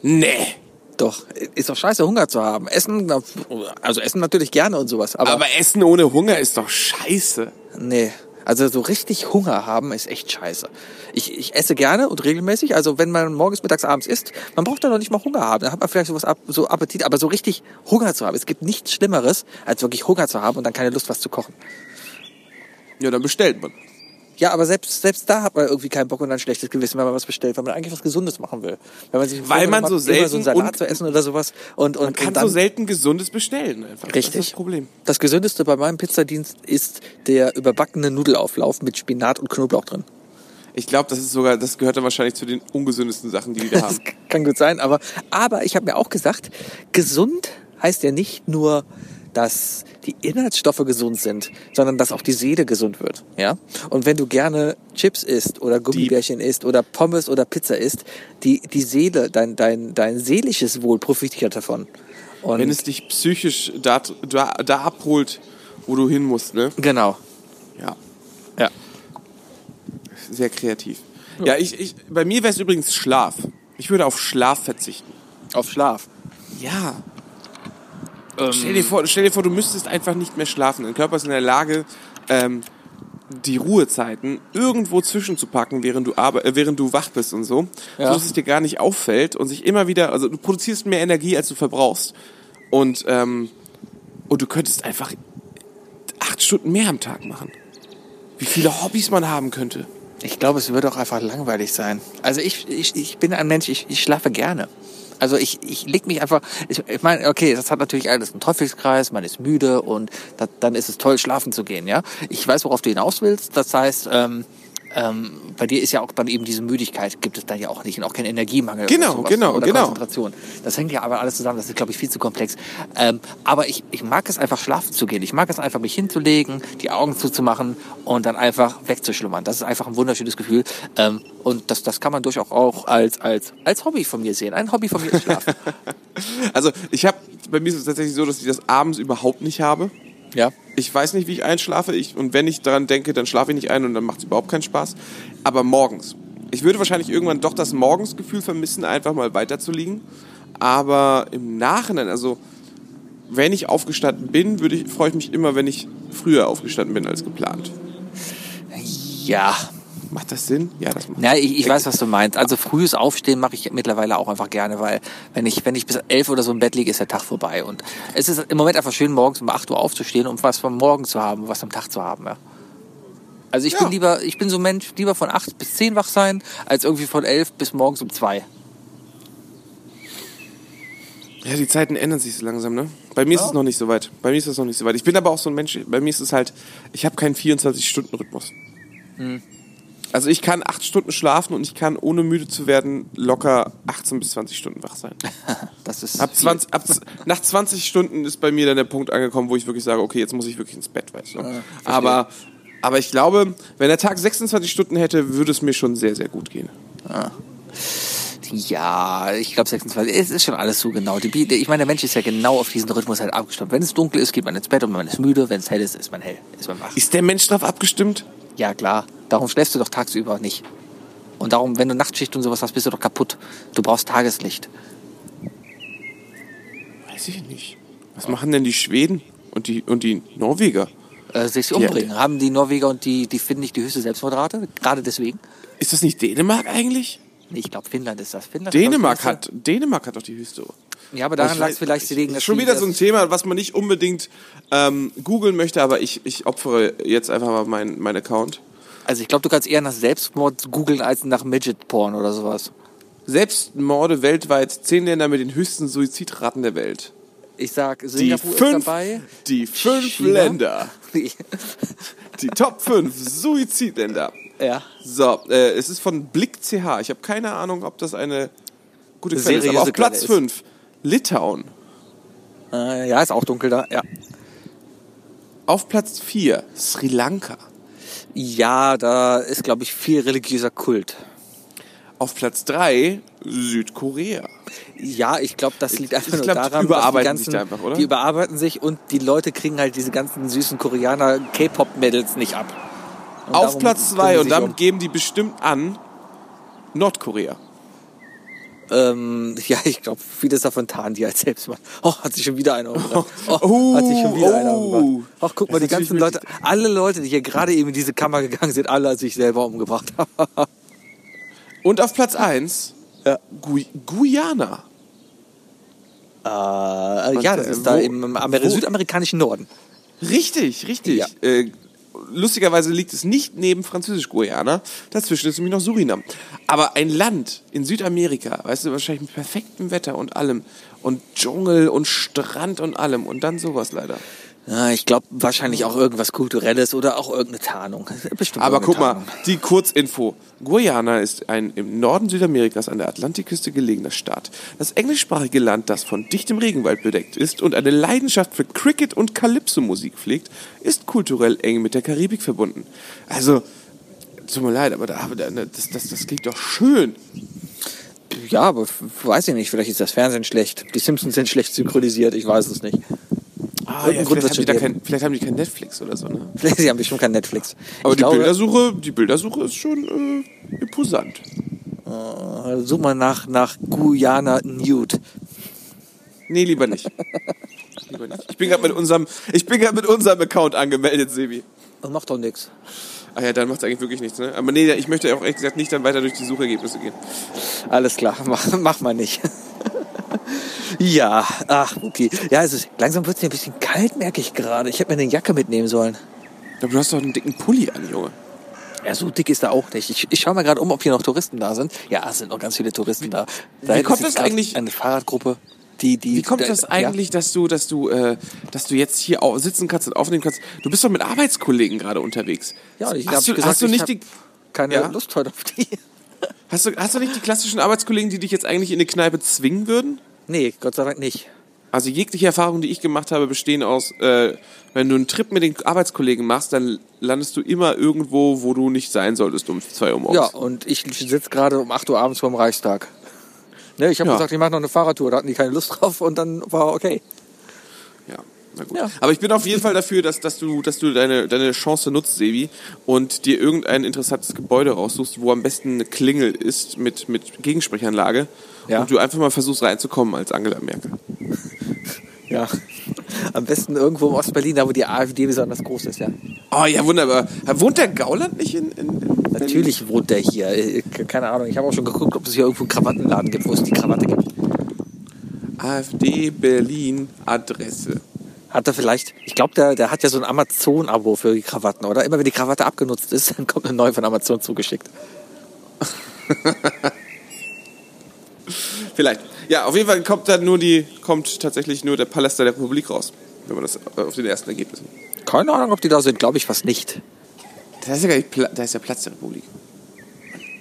Nee. Doch, ist doch scheiße, Hunger zu haben. Essen, also Essen natürlich gerne und sowas. Aber, Aber Essen ohne Hunger ist doch scheiße. nee, also so richtig Hunger haben ist echt scheiße. Ich, ich esse gerne und regelmäßig. Also wenn man morgens, mittags, abends isst, man braucht da noch nicht mal Hunger haben. Dann hat man vielleicht sowas ab, so Appetit, aber so richtig Hunger zu haben. Es gibt nichts Schlimmeres, als wirklich Hunger zu haben und dann keine Lust, was zu kochen. Ja, dann bestellt man. Ja, aber selbst, selbst da hat man irgendwie keinen Bock und ein schlechtes Gewissen, wenn man was bestellt, weil man eigentlich was Gesundes machen will. Wenn man sich Weil man so immer selten so einen Salat zu essen oder sowas und, und, Man kann und dann, so selten Gesundes bestellen einfach. Das ist Richtig. das Problem. Das Gesündeste bei meinem Pizzadienst ist der überbackene Nudelauflauf mit Spinat und Knoblauch drin. Ich glaube, das ist sogar, das gehört dann wahrscheinlich zu den ungesündesten Sachen, die die da Das haben. kann gut sein, aber, aber ich habe mir auch gesagt, gesund heißt ja nicht nur, dass die Inhaltsstoffe gesund sind, sondern dass auch die Seele gesund wird. Ja? Und wenn du gerne Chips isst oder Gummibärchen isst oder Pommes oder Pizza isst, die, die Seele, dein, dein, dein seelisches Wohl profitiert davon. Und Wenn es dich psychisch da, da, da abholt, wo du hin musst, ne? genau. Ja. Ja. Sehr kreativ. Ja, ich, ich, bei mir wäre es übrigens Schlaf. Ich würde auf Schlaf verzichten. Auf Schlaf. Ja. Stell, dir vor, stell dir vor, du müsstest einfach nicht mehr schlafen. Dein Körper ist in der Lage, ähm, die Ruhezeiten irgendwo zwischenzupacken, während du, arbe äh, während du wach bist und so, Ja. so dass es dir gar nicht auffällt und sich immer wieder, also du produzierst mehr Energie, als du verbrauchst. Und, ähm, und du könntest einfach acht Stunden mehr am Tag machen. Wie viele Hobbys man haben könnte. Ich glaube, es würde auch einfach langweilig sein. Also ich, ich, ich bin ein Mensch, ich, ich schlafe gerne. Also ich, ich leg mich einfach, ich, ich meine, okay, das hat natürlich alles einen Teufelskreis, man ist müde und da, dann ist es toll, schlafen zu gehen, ja. Ich weiß, worauf du hinaus willst. Das heißt, ähm, ähm, bei dir ist ja auch dann eben diese Müdigkeit, gibt es dann ja auch nicht und auch kein Energiemangel Genau, oder genau, oder genau. Konzentration. Das hängt ja aber alles zusammen, das ist, glaube ich, viel zu komplex. Ähm, aber ich, ich mag es einfach, schlafen zu gehen. Ich mag es einfach, mich hinzulegen, die Augen zuzumachen und dann einfach wegzuschlummern. Das ist einfach ein wunderschönes Gefühl. Ähm, und das, das kann man durchaus auch als, als, als Hobby von mir sehen. Ein Hobby von mir ist Schlafen. Also ich habe, bei mir ist es tatsächlich so, dass ich das abends überhaupt nicht habe. Ja. Ich weiß nicht, wie ich einschlafe. Ich, und wenn ich daran denke, dann schlafe ich nicht ein und dann macht es überhaupt keinen Spaß. Aber morgens. Ich würde wahrscheinlich irgendwann doch das Morgensgefühl vermissen, einfach mal weiterzuliegen. Aber im Nachhinein, also wenn ich aufgestanden bin, würde ich, freue ich mich immer, wenn ich früher aufgestanden bin als geplant. Ja. Macht das Sinn? Ja, das macht Ja, ich, ich weiß, was du meinst. Also frühes Aufstehen mache ich mittlerweile auch einfach gerne, weil wenn ich, wenn ich bis elf oder so im Bett liege, ist der Tag vorbei. Und es ist im Moment einfach schön, morgens um 8 Uhr aufzustehen, um was vom Morgen zu haben, was am Tag zu haben. Ja. Also ich Ja. bin lieber, ich bin so ein Mensch, lieber von 8 bis 10 wach sein, als irgendwie von 11 bis morgens um 2. Ja, die Zeiten ändern sich so langsam, ne? Bei mir ist es noch nicht so weit. Bei mir ist es noch nicht so weit. Ich bin aber auch so ein Mensch, bei mir ist es halt, ich habe keinen 24-Stunden-Rhythmus. Also ich kann acht Stunden schlafen und ich kann, ohne müde zu werden, locker 18 bis 20 Stunden wach sein. Das ist Ab 20, ab, nach 20 Stunden ist bei mir dann der Punkt angekommen, wo ich wirklich sage, okay, jetzt muss ich wirklich ins Bett, weißt du. aber, aber ich glaube, wenn der Tag 26 Stunden hätte, würde es mir schon sehr, sehr gut gehen. Ja, ich glaube 26. Es ist schon alles so genau. Die, ich meine, der Mensch ist ja genau auf diesen Rhythmus halt abgestimmt. Wenn es dunkel ist, geht man ins Bett und wenn man ist müde. Wenn es hell ist, ist man hell, ist man wach. Ist der Mensch darauf abgestimmt? Ja, klar. Darum schläfst du doch tagsüber nicht. Und darum, wenn du Nachtschicht und sowas hast, bist du doch kaputt. Du brauchst Tageslicht. Weiß ich nicht. Was machen denn die Schweden und die, und die Norweger? Äh, sich umbringen. Haben die Norweger und die, die Finnen nicht die höchste Selbstmordrate? Gerade deswegen? Ist das nicht Dänemark eigentlich? Nee, ich glaube, Finnland ist das. Finnland Dänemark hat, Dänemark hat doch die höchste. Ja, aber daran lag es vielleicht ist dass schon die wieder so ein Thema, was man nicht unbedingt ähm, googeln möchte, aber ich, ich opfere jetzt einfach mal meinen mein Account. Also ich glaube, du kannst eher nach Selbstmord googeln als nach Midget-Porn oder sowas. Selbstmorde weltweit, zehn Länder mit den höchsten Suizidraten der Welt. Ich sag, Die Singapur ist fünf, dabei. die fünf China? Länder. Die Top 5 Suizidländer. ja. So, äh, es ist von Blick CH. Ich habe keine Ahnung, ob das eine gute Quelle ist. Aber auf Platz Quelle 5 Litauen. Äh, ja, ist auch dunkel da. Ja. Auf Platz 4 Sri Lanka. Ja, da ist, glaube ich, viel religiöser Kult. Auf Platz 3 Südkorea. Ja, ich glaube, das liegt einfach ich nur glaub, die daran, überarbeiten dass die sich ganzen, da einfach, oder? Die überarbeiten sich und die Leute kriegen halt diese ganzen süßen Koreaner K-Pop-Mädels nicht ab. Und Auf Platz 2 kümmern und sich damit um. geben die bestimmt an Nordkorea. Ähm, ja, ich glaube, vieles davon tarnen die als Selbstmord. Oh, hat sich schon wieder einer umgebracht. Oh, Oh, hat sich schon wieder einer oh. umgebracht. Ach, guck mal, die ganzen Leute, alle Leute, die hier gerade eben in diese Kammer gegangen sind, alle hat sich selber umgebracht. Und auf Platz 1 Ja. Gui Guyana. äh, ja, das ist da im Amer wo- südamerikanischen Norden. Richtig, richtig. Ja. Äh, lustigerweise liegt es nicht neben Französisch-Guyana. Dazwischen ist nämlich noch Surinam. Aber ein Land in Südamerika, weißt du, wahrscheinlich mit perfektem Wetter und allem. Und Dschungel und Strand und allem. Und dann sowas leider. Ja, ich glaube wahrscheinlich auch irgendwas Kulturelles oder auch irgendeine Tarnung. Bestimmt Aber irgendeine guck mal, Tarnung. die Kurzinfo. Guyana ist ein im Norden Südamerikas an der Atlantikküste gelegener Staat. Das englischsprachige Land, das von dichtem Regenwald bedeckt ist und eine Leidenschaft für Cricket und Calypso-Musik pflegt, ist kulturell eng mit der Karibik verbunden. Also, tut mir leid, aber da, da- das, das, das klingt doch schön. Ja, aber weiß ich nicht, vielleicht ist das Fernsehen schlecht. Die Simpsons sind schlecht synchronisiert, ich weiß es nicht. Ah, ja, Grund vielleicht, haben die schon kein, vielleicht haben die kein Netflix oder so, ne? Sie haben bestimmt kein Netflix. Aber ich die glaube, Bildersuche, die Bildersuche ist schon äh, imposant. äh, such mal nach, nach Guyana Nude. Nee, lieber nicht. lieber nicht. Ich bin gerade mit unserem, ich bin gerade mit unserem Account angemeldet, Sebi. Das macht doch nichts. Ah ja, dann macht es eigentlich wirklich nichts, ne? Aber nee, ich möchte auch ehrlich gesagt nicht dann weiter durch die Suchergebnisse gehen. Alles klar, mach, mach mal nicht. ja, ach, okay. Ja, ist, langsam wird es mir ein bisschen kalt, merke ich gerade. Ich hätte mir eine Jacke mitnehmen sollen. Aber du hast doch einen dicken Pulli an, Junge. Ja, so dick ist er auch nicht. Ich, ich schaue mal gerade um, ob hier noch Touristen da sind. Ja, es sind noch ganz viele Touristen da. da wie kommt das eigentlich- Eine Fahrradgruppe, die, die. Wie kommt da- das eigentlich, dass du, dass du, äh, dass du jetzt hier au- sitzen kannst und aufnehmen kannst? Du bist doch mit Arbeitskollegen gerade unterwegs. Ja, ja ich hast du, gesagt, hast du ich nicht die, keine Ja? Lust heute auf die. Hast du, hast du nicht die klassischen Arbeitskollegen, die dich jetzt eigentlich in eine Kneipe zwingen würden? Nee, Gott sei Dank nicht. Also jegliche Erfahrungen, die ich gemacht habe, bestehen aus, äh, wenn du einen Trip mit den Arbeitskollegen machst, dann landest du immer irgendwo, wo du nicht sein solltest um zwei Uhr morgens. Ja, und ich sitze gerade um 8 Uhr abends vorm Reichstag. Ne, ich habe Ja. gesagt, ich mache noch eine Fahrradtour. Da hatten die keine Lust drauf und dann war okay. Ja, na gut. Ja. Aber ich bin auf jeden Fall dafür, dass, dass du, dass du deine, deine Chance nutzt, Sebi, und dir irgendein interessantes Gebäude raussuchst, wo am besten eine Klingel ist mit, mit Gegensprechanlage Ja. und du einfach mal versuchst reinzukommen als Angela Merkel. Ja. Am besten irgendwo im Ostberlin, da wo die AfD besonders groß ist, ja. Oh ja, wunderbar. Wohnt der Gauland nicht in, in, in Berlin? Natürlich wohnt der hier. Äh, Keine Ahnung. Ich habe auch schon geguckt, ob es hier irgendwo einen Krawattenladen gibt, wo es die Krawatte gibt. AfD Berlin Adresse. Hat er vielleicht, ich glaube, der, der hat ja so ein Amazon-Abo für die Krawatten, oder? Immer wenn die Krawatte abgenutzt ist, dann kommt eine neue von Amazon zugeschickt. Vielleicht. Ja, auf jeden Fall kommt dann nur die, kommt tatsächlich nur der Palast der Republik raus. Wenn man das äh, auf den ersten Ergebnissen. Keine Ahnung, ob die da sind, glaube ich fast nicht. Da ist ja gar nicht Pla da ist ja Platz der Republik.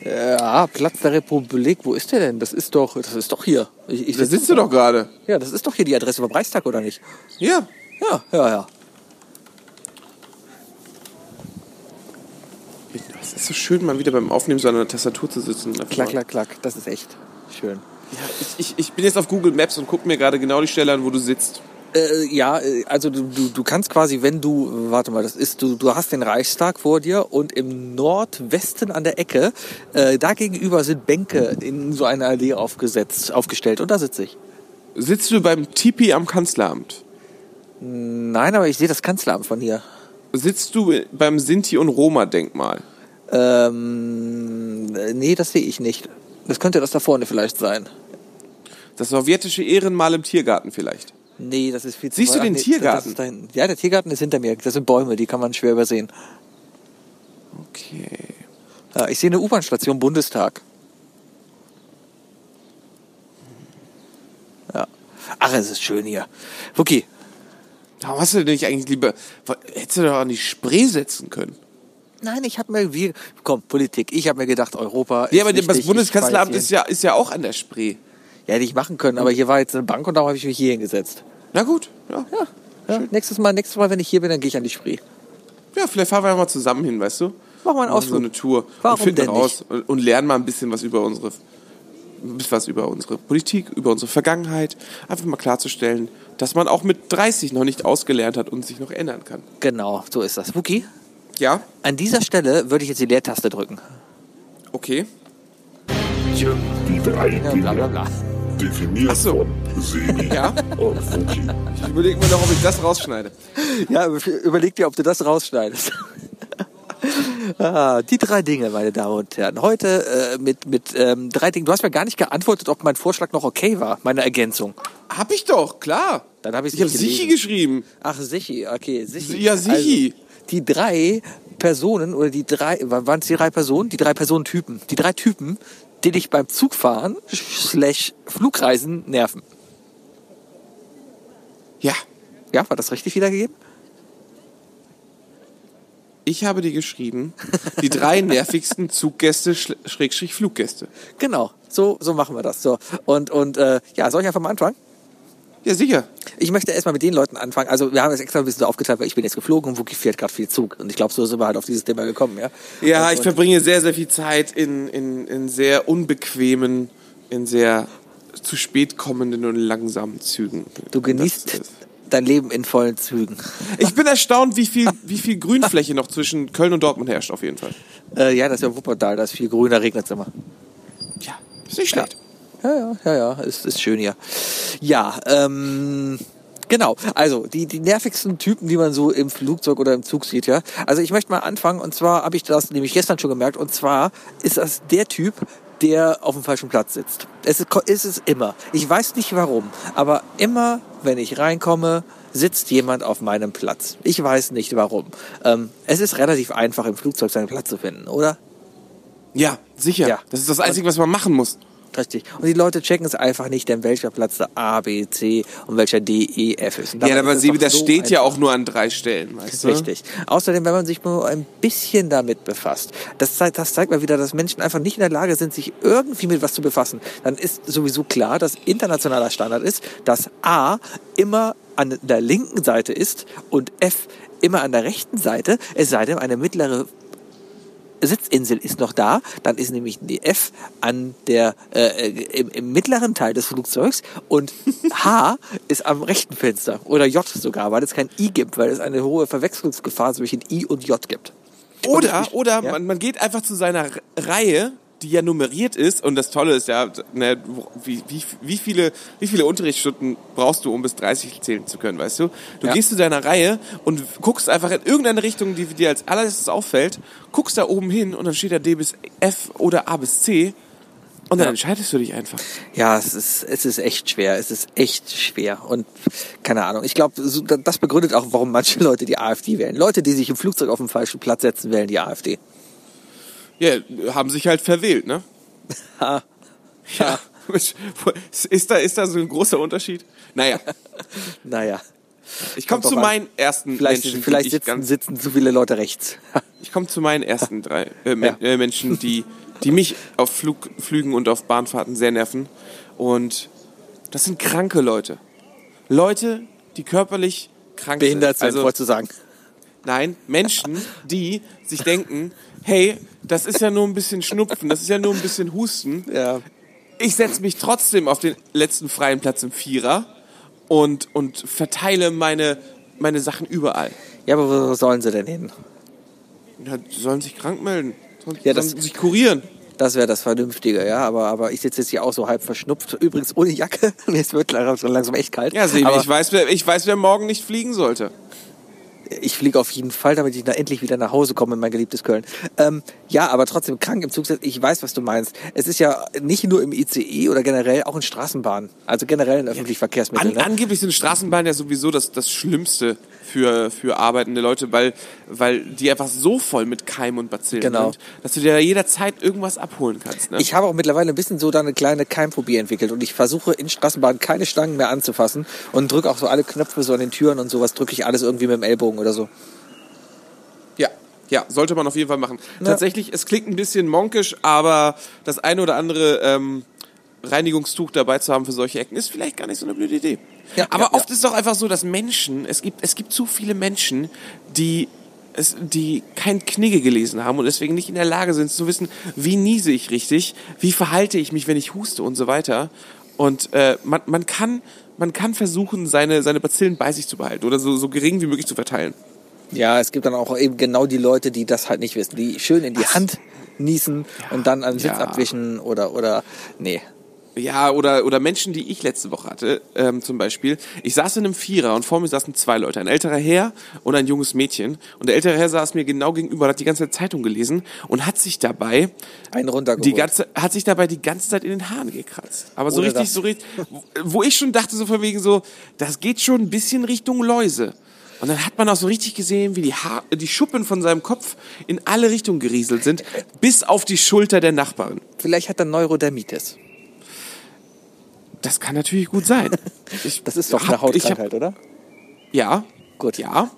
Ja, Platz der Republik, wo ist der denn? Das ist doch, das ist doch hier. Ich, ich Da sitzt du doch gerade. Ja, das ist doch hier die Adresse vom Reichstag, oder nicht? Ja. Ja, ja, ja. Es ist so schön, mal wieder beim Aufnehmen so an der Tastatur zu sitzen. Klack, klack, klack. Das ist echt schön. Ich, ich, ich bin jetzt auf Google Maps und gucke mir gerade genau die Stelle an, wo du sitzt. Äh, ja, äh, also du, du, du kannst quasi, wenn du, warte mal, das ist, du, du hast den Reichstag vor dir und im Nordwesten an der Ecke, äh, da gegenüber sind Bänke in so einer Allee aufgesetzt, aufgestellt und da sitze ich. Sitzt du beim Tipi am Kanzleramt? Nein, aber ich sehe das Kanzleramt von hier. Sitzt du beim Sinti- und Roma-Denkmal? Ähm, äh, nee, das sehe ich nicht. Das könnte das da vorne vielleicht sein. Das sowjetische Ehrenmal im Tiergarten vielleicht? Nee, das ist viel zu Siehst du den Ach, nee, Tiergarten? da. Ja, der Tiergarten ist hinter mir. Das sind Bäume, die kann man schwer übersehen. Okay. Ja, ich sehe eine U-Bahn-Station Bundestag. Ja. Ach, es ist schön hier. Wookie, Warum hast du denn nicht eigentlich lieber... Hättest du doch an die Spree setzen können. Nein, ich habe mir, wie, komm, Politik. Ich habe mir gedacht, Europa. Ja, aber wichtig, das Bundeskanzleramt ist ja, ist ja auch an der Spree. Ja, hätte ich machen können, aber hier war jetzt eine Bank und darum habe ich mich hier hingesetzt. Na gut, ja. Ja, ja. Nächstes Mal, nächstes Mal, wenn ich hier bin, dann gehe ich an die Spree. Ja, vielleicht fahren wir ja mal zusammen hin, weißt du? Mach mal einen Machen Ausflug. so eine Tour. Warum und finden denn raus und, und lernen mal ein bisschen was über unsere ein bisschen was über unsere Politik, über unsere Vergangenheit, einfach mal klarzustellen, dass man auch mit 30 noch nicht ausgelernt hat und sich noch ändern kann. Genau, so ist das. Wookie, Ja, an dieser Stelle würde ich jetzt die Leertaste drücken. okay. Die drei Ja, bla bla bla. definiert Ach so. von Sebi Ja, und Wookie. ich überlege mir noch, ob ich das rausschneide. Ja, überleg dir, ob du das rausschneidest. ah, die drei Dinge, meine Damen und Herren. Heute äh, mit, mit ähm, drei Dingen. Du hast mir gar nicht geantwortet, ob mein Vorschlag noch okay war, meine Ergänzung. Hab ich doch, klar. Dann habe ich Ich habe Sichi geschrieben. Ach, Sichi, okay. Sichi. Ja, Sichi. Also, die drei Personen oder die drei, waren es die drei Personen? Die drei Personentypen. Die drei Typen, die dich beim Zugfahren slash Flugreisen nerven. Ja, Ja, war das richtig wiedergegeben? Ich habe dir geschrieben, die drei nervigsten Zuggäste, Schrägstrich Fluggäste. Genau, so, so machen wir das. So. Und, und äh, ja, soll ich einfach mal anfangen? Ja, sicher. Ich möchte erstmal mit den Leuten anfangen. Also wir haben es extra ein bisschen so aufgeteilt, weil ich bin jetzt geflogen und Wookie fährt gerade viel Zug. Und ich glaube, so sind wir halt auf dieses Thema gekommen, ja. Ja, und, ich verbringe sehr, sehr viel Zeit in, in, in sehr unbequemen, in sehr zu spät kommenden und langsamen Zügen. Du genießt Das dein Leben in vollen Zügen. Ich bin erstaunt, wie viel, wie viel Grünfläche noch zwischen Köln und Dortmund herrscht, auf jeden Fall. Äh, ja, das ist ja Wuppertal, da ist viel grün, da regnet es immer. Ja, ist nicht schlecht. Ja, ja, ja, ja, ist, ist schön hier. Ja, ähm, genau. Also, die, die nervigsten Typen, die man so im Flugzeug oder im Zug sieht, ja. Also, ich möchte mal anfangen, und zwar habe ich das nämlich gestern schon gemerkt, und zwar ist das der Typ, der auf dem falschen Platz sitzt. Es ist, ist es immer. Ich weiß nicht warum, aber immer, wenn ich reinkomme, sitzt jemand auf meinem Platz. Ich weiß nicht warum. Ähm, es ist relativ einfach, im Flugzeug seinen Platz zu finden, oder? Ja, sicher. Ja. Das ist das Einzige, was man machen muss. Richtig. Und die Leute checken es einfach nicht, denn welcher Platz da A, B, C und welcher D, E, F ist. Ja, aber doch das so steht ja auch nur an drei Stellen, weißt du? Richtig. Außerdem, wenn man sich nur ein bisschen damit befasst, das zeigt, das zeigt mal wieder, dass Menschen einfach nicht in der Lage sind, sich irgendwie mit was zu befassen. Dann ist sowieso klar, dass internationaler Standard ist, dass A immer an der linken Seite ist und F immer an der rechten Seite, es sei denn, eine mittlere Sitzinsel ist noch da, dann ist nämlich die F an der äh, im, im mittleren Teil des Flugzeugs und H ist am rechten Fenster oder J sogar, weil es kein I gibt, weil es eine hohe Verwechslungsgefahr zwischen I und J gibt. Oder, oder ja. man, man geht einfach zu seiner Reihe, die ja nummeriert ist. Und das Tolle ist ja, ne, wie, wie, wie, viele, wie viele Unterrichtsstunden brauchst du, um bis 30 zählen zu können, weißt du? Du Ja. gehst zu deiner Reihe und guckst einfach in irgendeine Richtung, die dir als allererstes auffällt, guckst da oben hin und dann steht da D bis F oder A bis C. Und dann Ja. entscheidest du dich einfach. Ja, es ist, es ist echt schwer. Es ist echt schwer. Und keine Ahnung. Ich glaube, das begründet auch, warum manche Leute die AfD wählen. Leute, die sich im Flugzeug auf den falschen Platz setzen, wählen die AfD. Ja, haben sich halt verwählt, ne? Ha. Ja. ist, da, ist da so ein großer Unterschied? Naja, Naja. ich komme zu drauf an. meinen ersten Vielleicht, Menschen. vielleicht ich sitzen, sitzen zu viele Leute rechts. ich komme zu meinen ersten drei äh, Ja. äh, Menschen, die, die mich auf Flug, Flügen und auf Bahnfahrten sehr nerven. Und das sind kranke Leute. Leute, die körperlich krank Behindert sind. sind, Also, du sagen. Nein, Menschen, die sich denken, hey, das ist ja nur ein bisschen Schnupfen, das ist ja nur ein bisschen Husten. Ja. Ich setze mich trotzdem auf den letzten freien Platz im Vierer und, und verteile meine, meine Sachen überall. Ja, aber wo sollen sie denn hin? Ja, die sollen sich krank melden. Sollen, Ja, das- sollen sich kurieren. Das wäre das Vernünftige, ja. Aber, aber ich sitze jetzt hier auch so halb verschnupft. Übrigens ohne Jacke. Mir wird langsam echt kalt. Ja, Sebi, aber ich weiß, wer, ich weiß, wer morgen nicht fliegen sollte. Ich fliege auf jeden Fall, damit ich da endlich wieder nach Hause komme in mein geliebtes Köln. Ähm, ja, aber trotzdem krank im Zug. Ich weiß, was du meinst. Es ist ja nicht nur im ICE oder generell auch in Straßenbahnen. Also generell in öffentlichen Verkehrsmitteln. An, ne? Angeblich sind Straßenbahnen ja sowieso das, das Schlimmste für, für arbeitende Leute, weil, weil die einfach so voll mit Keimen und Bazillen Genau. sind, dass du dir da jederzeit irgendwas abholen kannst. Ne? Ich habe auch mittlerweile ein bisschen so da eine kleine Keimphobie entwickelt und ich versuche in Straßenbahnen keine Stangen mehr anzufassen und drücke auch so alle Knöpfe so an den Türen und sowas drücke ich alles irgendwie mit dem Ellbogen oder so. Ja, ja, sollte man auf jeden Fall machen. Tatsächlich, es klingt ein bisschen monkisch, aber das eine oder andere ähm, Reinigungstuch dabei zu haben für solche Ecken ist vielleicht gar nicht so eine blöde Idee. Ja, aber ja, oft ist es doch einfach so, dass Menschen, es gibt, es gibt zu viele Menschen, die es, die kein Knigge gelesen haben und deswegen nicht in der Lage sind zu wissen, wie niese ich richtig, wie verhalte ich mich, wenn ich huste und so weiter. Und äh, man, man kann man kann versuchen, seine, seine Bazillen bei sich zu behalten oder so, so gering wie möglich zu verteilen. Ja, es gibt dann auch eben genau die Leute, die das halt nicht wissen, die schön in die Hand niesen und dann an den Sitz Ja. abwischen oder oder nee. Ja, oder, oder Menschen, die ich letzte Woche hatte, ähm, zum Beispiel. Ich saß in einem Vierer und vor mir saßen zwei Leute, ein älterer Herr und ein junges Mädchen. Und der ältere Herr saß mir genau gegenüber, hat die ganze Zeit Zeitung gelesen und hat sich dabei Einen runtergeholt. die ganze, hat sich dabei die ganze Zeit in den Haaren gekratzt. Aber so Ohne richtig, das. so richtig, wo- wo ich schon dachte, so von wegen so, das geht schon ein bisschen Richtung Läuse. Und dann hat man auch so richtig gesehen, wie die, Haar, die Schuppen von seinem Kopf in alle Richtungen gerieselt sind, bis auf die Schulter der Nachbarin. Vielleicht hat er Neurodermitis. Das kann natürlich gut sein. Ich Das ist doch hab- eine ich hab- Hautkrankheit, oder? Ja. Gut. Ja.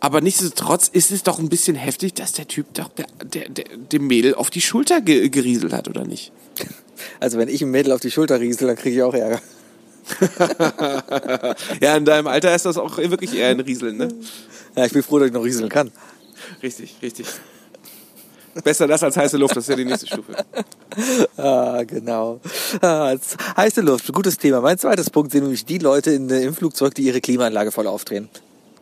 Aber nichtsdestotrotz ist es doch ein bisschen heftig, dass der Typ doch der, der, der, dem Mädel auf die Schulter ge gerieselt hat, oder nicht? Also wenn ich ein Mädel auf die Schulter riesel, dann kriege ich auch Ärger. Ja, in deinem Alter ist das auch wirklich eher ein Rieseln, ne? Ja, ich bin froh, dass ich noch rieseln kann. Richtig, richtig. Besser das als heiße Luft, das ist ja die nächste Stufe. Ah, genau. Ah, heiße Luft, gutes Thema. Mein zweites Punkt sind nämlich die Leute in, im Flugzeug, die ihre Klimaanlage voll aufdrehen.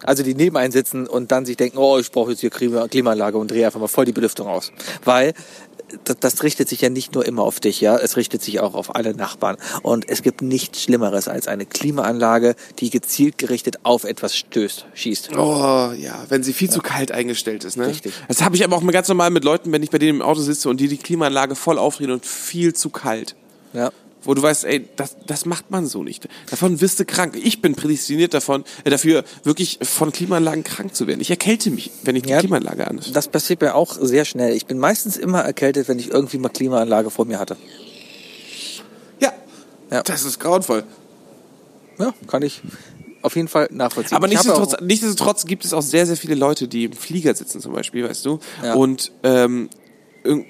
Also die neben einen sitzen und dann sich denken, oh, ich brauche jetzt hier Klima Klimaanlage und drehe einfach mal voll die Belüftung aus. Weil das, das richtet sich ja nicht nur immer auf dich, ja, es richtet sich auch auf alle Nachbarn. Und es gibt nichts Schlimmeres als eine Klimaanlage, die gezielt gerichtet auf etwas stößt, schießt. Oh, ja, wenn sie viel zu kalt eingestellt ist, ne? Richtig. Das habe ich aber auch mal ganz normal mit Leuten, wenn ich bei denen im Auto sitze und die die Klimaanlage voll aufdrehen und viel zu kalt. Ja. Wo du weißt, ey, das, das macht man so nicht. Davon wirst du krank. Ich bin prädestiniert davon, äh, dafür wirklich von Klimaanlagen krank zu werden. Ich erkälte mich, wenn ich die Ja. Klimaanlage an. Das passiert mir auch sehr schnell. Ich bin meistens immer erkältet, wenn ich irgendwie mal Klimaanlage vor mir hatte. Ja. Ja. Das ist grauenvoll. Ja, kann ich auf jeden Fall nachvollziehen. Aber nichtsdestotrotz, nichtsdestotrotz gibt es auch sehr, sehr viele Leute, die im Flieger sitzen zum Beispiel, weißt du, Ja. und, ähm,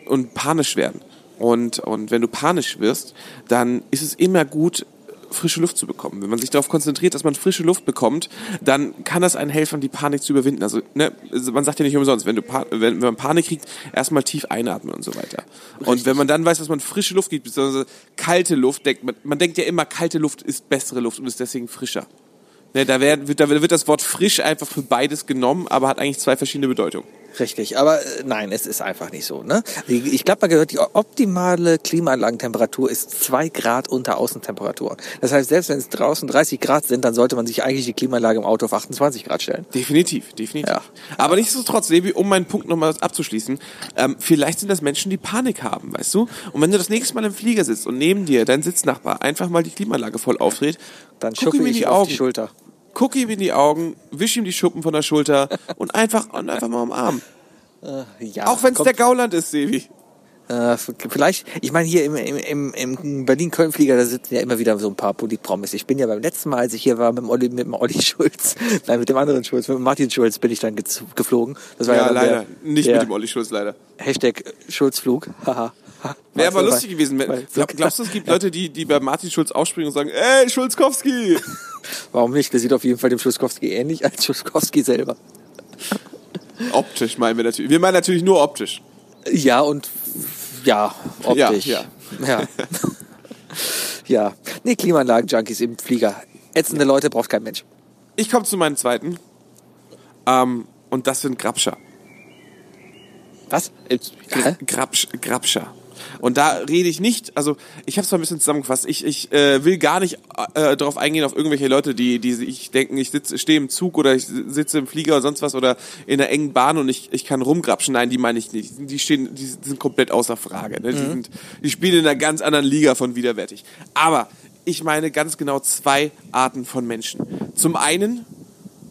und panisch werden. Und, und wenn du panisch wirst, dann ist es immer gut, frische Luft zu bekommen. Wenn man sich darauf konzentriert, dass man frische Luft bekommt, dann kann das einen helfen, die Panik zu überwinden. Also, ne, also man sagt ja nicht umsonst, wenn, du pa wenn, wenn man Panik kriegt, erstmal tief einatmen und so weiter. Und wenn man dann weiß, dass man frische Luft gibt, beziehungsweise kalte Luft, denkt man, man denkt ja immer, kalte Luft ist bessere Luft und ist deswegen frischer. Ne, da, werden, wird, da wird das Wort frisch einfach für beides genommen, aber hat eigentlich zwei verschiedene Bedeutungen. Richtig, aber äh, nein, es ist einfach nicht so. Ne? Ich, ich glaube, man gehört, die optimale Klimaanlagentemperatur ist zwei Grad unter Außentemperatur. Das heißt, selbst wenn es draußen 30 Grad sind, dann sollte man sich eigentlich die Klimaanlage im Auto auf 28 Grad stellen. Definitiv, definitiv. Ja. Aber nichtsdestotrotz, Sebi, um meinen Punkt nochmal abzuschließen, ähm, vielleicht sind das Menschen, die Panik haben, weißt du? Und wenn du das nächste Mal im Flieger sitzt und neben dir dein Sitznachbar einfach mal die Klimaanlage voll aufdreht, Dann guck ihm in ich die auf Augen. die Schulter. Guck ihm in die Augen, wisch ihm die Schuppen von der Schulter und einfach, und einfach mal umarmen. Ja, Auch wenn es der Gauland ist, Sebi. Äh, vielleicht, ich meine hier im, im, im, Berlin-Köln-Flieger, da sitzen ja immer wieder so ein paar Politpromis. Ich bin ja beim letzten Mal, als ich hier war mit dem Olli, mit dem Olli Schulz, nein, mit dem anderen Schulz, mit dem Martin Schulz bin ich dann geflogen. Das war ja, Ja, leider. Der, Nicht der mit dem Olli Schulz, leider. Hashtag Schulzflug. Haha. Wäre aber lustig gewesen. Wenn, glaub, glaubst du, es gibt Leute, die, die bei Martin Schulz aufspringen und sagen, ey, Schulzkowski! Warum nicht? Der sieht auf jeden Fall dem Schulzkowski ähnlich als Schulzkowski selber. optisch meinen wir natürlich. Wir meinen natürlich nur optisch. Ja, und ja, optisch. Ja, Ja. ja. Nee, Klimaanlagen-Junkies im Flieger. Ätzende Leute braucht kein Mensch. Ich komme zu meinem zweiten. Ähm, und das sind Grabscher. Was? Grabsch, Grabscher. Und da rede ich nicht, also ich habe es mal ein bisschen zusammengefasst. Ich, ich äh, will gar nicht äh, darauf eingehen auf irgendwelche Leute, die, die sich denken, ich sitze, stehe im Zug oder ich sitze im Flieger oder sonst was oder in einer engen Bahn und ich, ich kann rumgrapschen. Nein, die meine ich nicht. Die stehen, die sind komplett außer Frage. Ne? Die, sind, die spielen in einer ganz anderen Liga von widerwärtig. Aber ich meine ganz genau zwei Arten von Menschen. Zum einen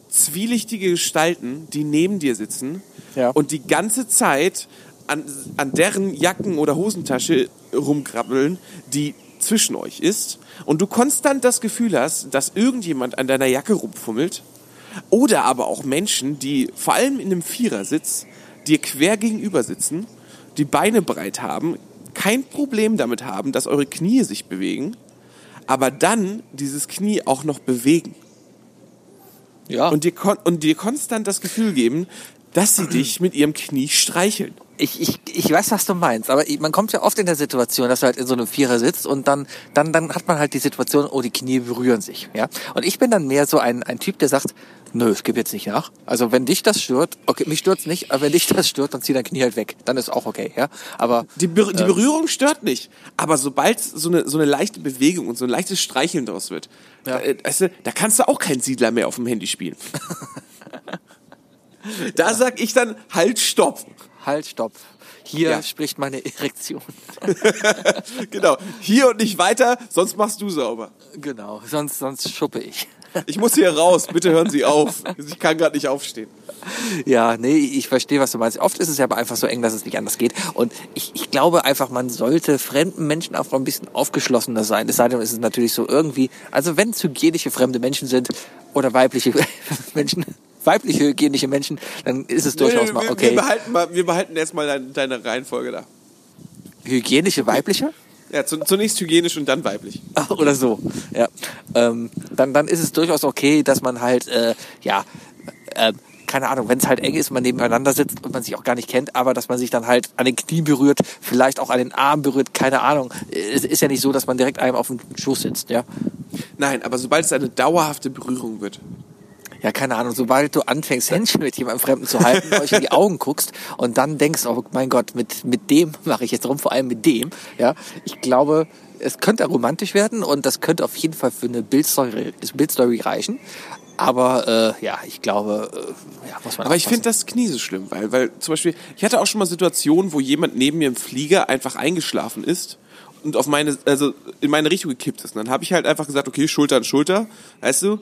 zwielichtige Gestalten, die neben dir sitzen Ja. und die ganze Zeit an, an deren Jacken- oder Hosentasche rumkrabbeln, die zwischen euch ist und du konstant das Gefühl hast, dass irgendjemand an deiner Jacke rumfummelt oder aber auch Menschen, die vor allem in einem Vierersitz dir quer gegenüber sitzen, die Beine breit haben, kein Problem damit haben, dass eure Knie sich bewegen, aber dann dieses Knie auch noch bewegen Ja. und dir, kon und dir konstant das Gefühl geben, dass sie dich mit ihrem Knie streicheln. Ich, ich, ich weiß, was du meinst, aber man kommt ja oft in der Situation, dass du halt in so einem Vierer sitzt und dann, dann, dann hat man halt die Situation, oh, die Knie berühren sich, ja. Und ich bin dann mehr so ein, ein Typ, der sagt, nö, ich gebe jetzt nicht nach. Also wenn dich das stört, okay, mich stört's nicht, aber wenn dich das stört, dann zieh dein Knie halt weg. Dann ist auch okay, ja. Aber Die, Ber die Berührung stört nicht, aber sobald so eine, so eine leichte Bewegung und so ein leichtes Streicheln draus wird, Ja. da, äh, weißt du, da kannst du auch keinen Siedler mehr auf dem Handy spielen. da sag ich dann, halt, stopp. halt, stopp. Hier Ja. spricht meine Erektion. Genau, hier und nicht weiter, sonst machst du sauber. genau, sonst, sonst schuppe ich. Ich muss hier raus, bitte hören Sie auf. Ich kann gerade nicht aufstehen. Ja, nee, ich verstehe, was du meinst. Oft ist es ja aber einfach so eng, dass es nicht anders geht. Und ich, ich glaube einfach, man sollte fremden Menschen auch ein bisschen aufgeschlossener sein. Es sei denn, es ist natürlich so irgendwie, also wenn es hygienische fremde Menschen sind oder weibliche Menschen, weibliche hygienische Menschen, dann ist es durchaus Nee, mal okay. wir, behalten mal, wir behalten erstmal deine, deine Reihenfolge da. Hygienische weibliche? Ja, zu, zunächst hygienisch und dann weiblich. Oder so, ja. Ähm, dann, dann ist es durchaus okay, dass man halt, äh, ja, ähm, keine Ahnung, wenn es halt eng ist, man nebeneinander sitzt und man sich auch gar nicht kennt, aber dass man sich dann halt an den Knien berührt, vielleicht auch an den Arm berührt, keine Ahnung. Es ist ja nicht so, dass man direkt einem auf dem Schoß sitzt, ja. Nein, aber sobald es eine dauerhafte Berührung wird, Ja, keine Ahnung, sobald du anfängst, Händchen mit jemandem Fremden zu halten, euch in die Augen guckst und dann denkst, oh mein Gott, mit, mit dem mache ich jetzt rum, vor allem mit dem, ja. Ich glaube, es könnte romantisch werden und das könnte auf jeden Fall für eine Bildstory, Bildstory reichen. Aber äh, ja, ich glaube, äh, ja, muss man Aber ich finde das Knie so schlimm, weil, weil zum Beispiel, ich hatte auch schon mal Situationen, wo jemand neben mir im Flieger einfach eingeschlafen ist und auf meine, also in meine Richtung gekippt ist. Und dann habe ich halt einfach gesagt, okay, Schulter an Schulter, weißt du?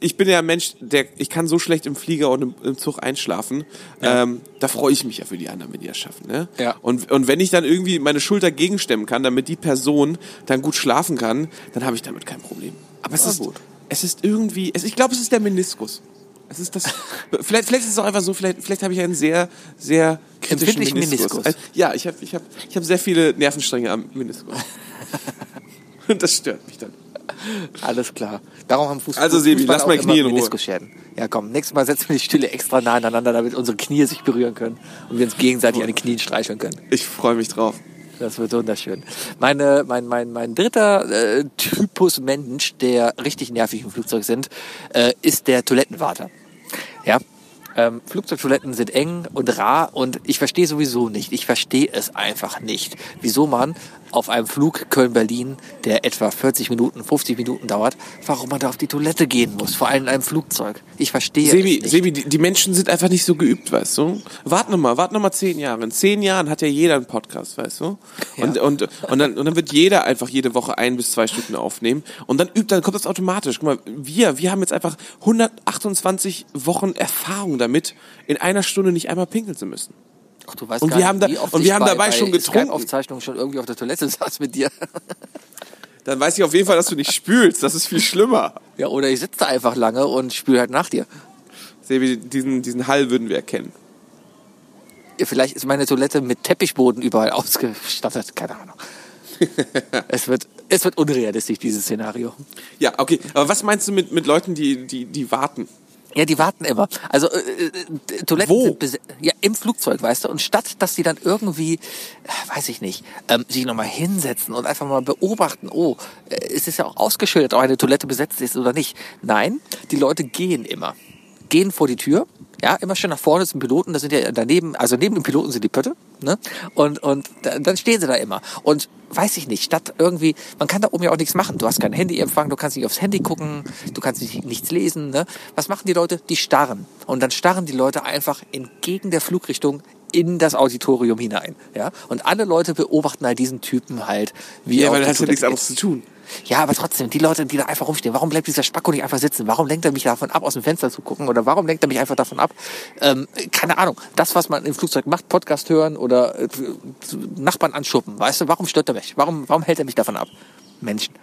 Ich bin ja ein Mensch, der, ich kann so schlecht im Flieger und im, im Zug einschlafen. Ähm, da freue ich mich ja für die anderen, wenn die das schaffen. Ne? Ja. Und, und wenn ich dann irgendwie meine Schulter gegenstemmen kann, damit die Person dann gut schlafen kann, dann habe ich damit kein Problem. Aber es Ah, ist, gut. es ist irgendwie, es, ich glaube, es ist der Meniskus. Es ist das. vielleicht, vielleicht ist es auch einfach so. Vielleicht, vielleicht habe ich einen sehr, sehr kritischen Meniskus. Meniskus. Äh, Ja, ich habe, ich habe, ich habe sehr viele Nervenstränge am Meniskus. Und das stört mich dann. Alles klar. Darum haben Fußball, Also, Sebi, Fußball lass immer Knie in Ruhe. Ja, komm, nächstes Mal setzen wir die Stühle extra nah aneinander, damit unsere Knie sich berühren können und wir uns gegenseitig an den Knien streicheln können. Ich freue mich drauf. Das wird wunderschön. Meine, mein, mein, mein dritter äh, Typus Mensch, der richtig nervig im Flugzeug sind, äh, ist der Toilettenwarter. Ja. Ähm, Flugzeugtoiletten sind eng und rar und ich verstehe sowieso nicht, ich verstehe es einfach nicht, wieso man auf einem Flug Köln-Berlin, der etwa 40 Minuten, 50 Minuten dauert, warum man da auf die Toilette gehen muss, vor allem in einem Flugzeug. Ich verstehe Sebi, es nicht. Sebi, die, die Menschen sind einfach nicht so geübt, weißt du? Wart noch mal, wart noch mal zehn Jahre. In zehn Jahren hat ja jeder einen Podcast, weißt du? Und, und, und, dann, und dann wird jeder einfach jede Woche ein bis zwei Stunden aufnehmen. Und dann übt, dann kommt das automatisch. Guck mal, wir, wir haben jetzt einfach 128 Wochen Erfahrung damit, in einer Stunde nicht einmal pinkeln zu müssen. Ach, du weißt Und gar wir nicht, haben da- wie oft und ich wir haben bei, dabei bei schon getrunken. Skype-Aufzeichnungen schon irgendwie auf der Toilette saß mit dir. Dann weiß ich auf jeden Fall, dass du nicht spülst. Das ist viel schlimmer. Ja, oder ich sitze da einfach lange und spüle halt nach dir. Sebi, diesen, diesen Hall würden wir erkennen. Ja, Vielleicht ist meine Toilette mit Teppichboden überall ausgestattet. Keine Ahnung. es, wird, es wird unrealistisch, dieses Szenario. Ja, okay. Aber was meinst du mit, mit Leuten, die, die, die warten? Ja, die warten immer. Also äh, äh, Toiletten Wo? sind ja im Flugzeug, weißt du. Und statt dass die dann irgendwie, äh, weiß ich nicht, ähm, sich nochmal hinsetzen und einfach mal beobachten, oh, äh, es ist ja auch ausgeschildert, ob eine Toilette besetzt ist oder nicht. Nein, die Leute gehen immer, gehen vor die Tür. Ja, immer schön nach vorne zum Piloten, da sind ja daneben, also neben dem Piloten sind die Pötte, ne? Und, und da- dann stehen sie da immer. Und weiß ich nicht, statt irgendwie, man kann da oben ja auch nichts machen. Du hast kein Handyempfang, du kannst nicht aufs Handy gucken, du kannst nicht, nichts lesen, ne? Was machen die Leute? Die starren. Und dann starren die Leute einfach entgegen der Flugrichtung in das Auditorium hinein, ja? Und alle Leute beobachten halt diesen Typen halt, wie Ja, er weil auf das die hat ja nichts anderes zu tun. ja, aber trotzdem, die Leute, die da einfach rumstehen, warum bleibt dieser Spacko nicht einfach sitzen? Warum lenkt er mich davon ab, aus dem Fenster zu gucken? Oder warum lenkt er mich einfach davon ab? Ähm, keine Ahnung. Das, was man im Flugzeug macht, Podcast hören oder äh, Nachbarn anschuppen, weißt du, warum stört er mich? Warum, warum hält er mich davon ab? Menschen.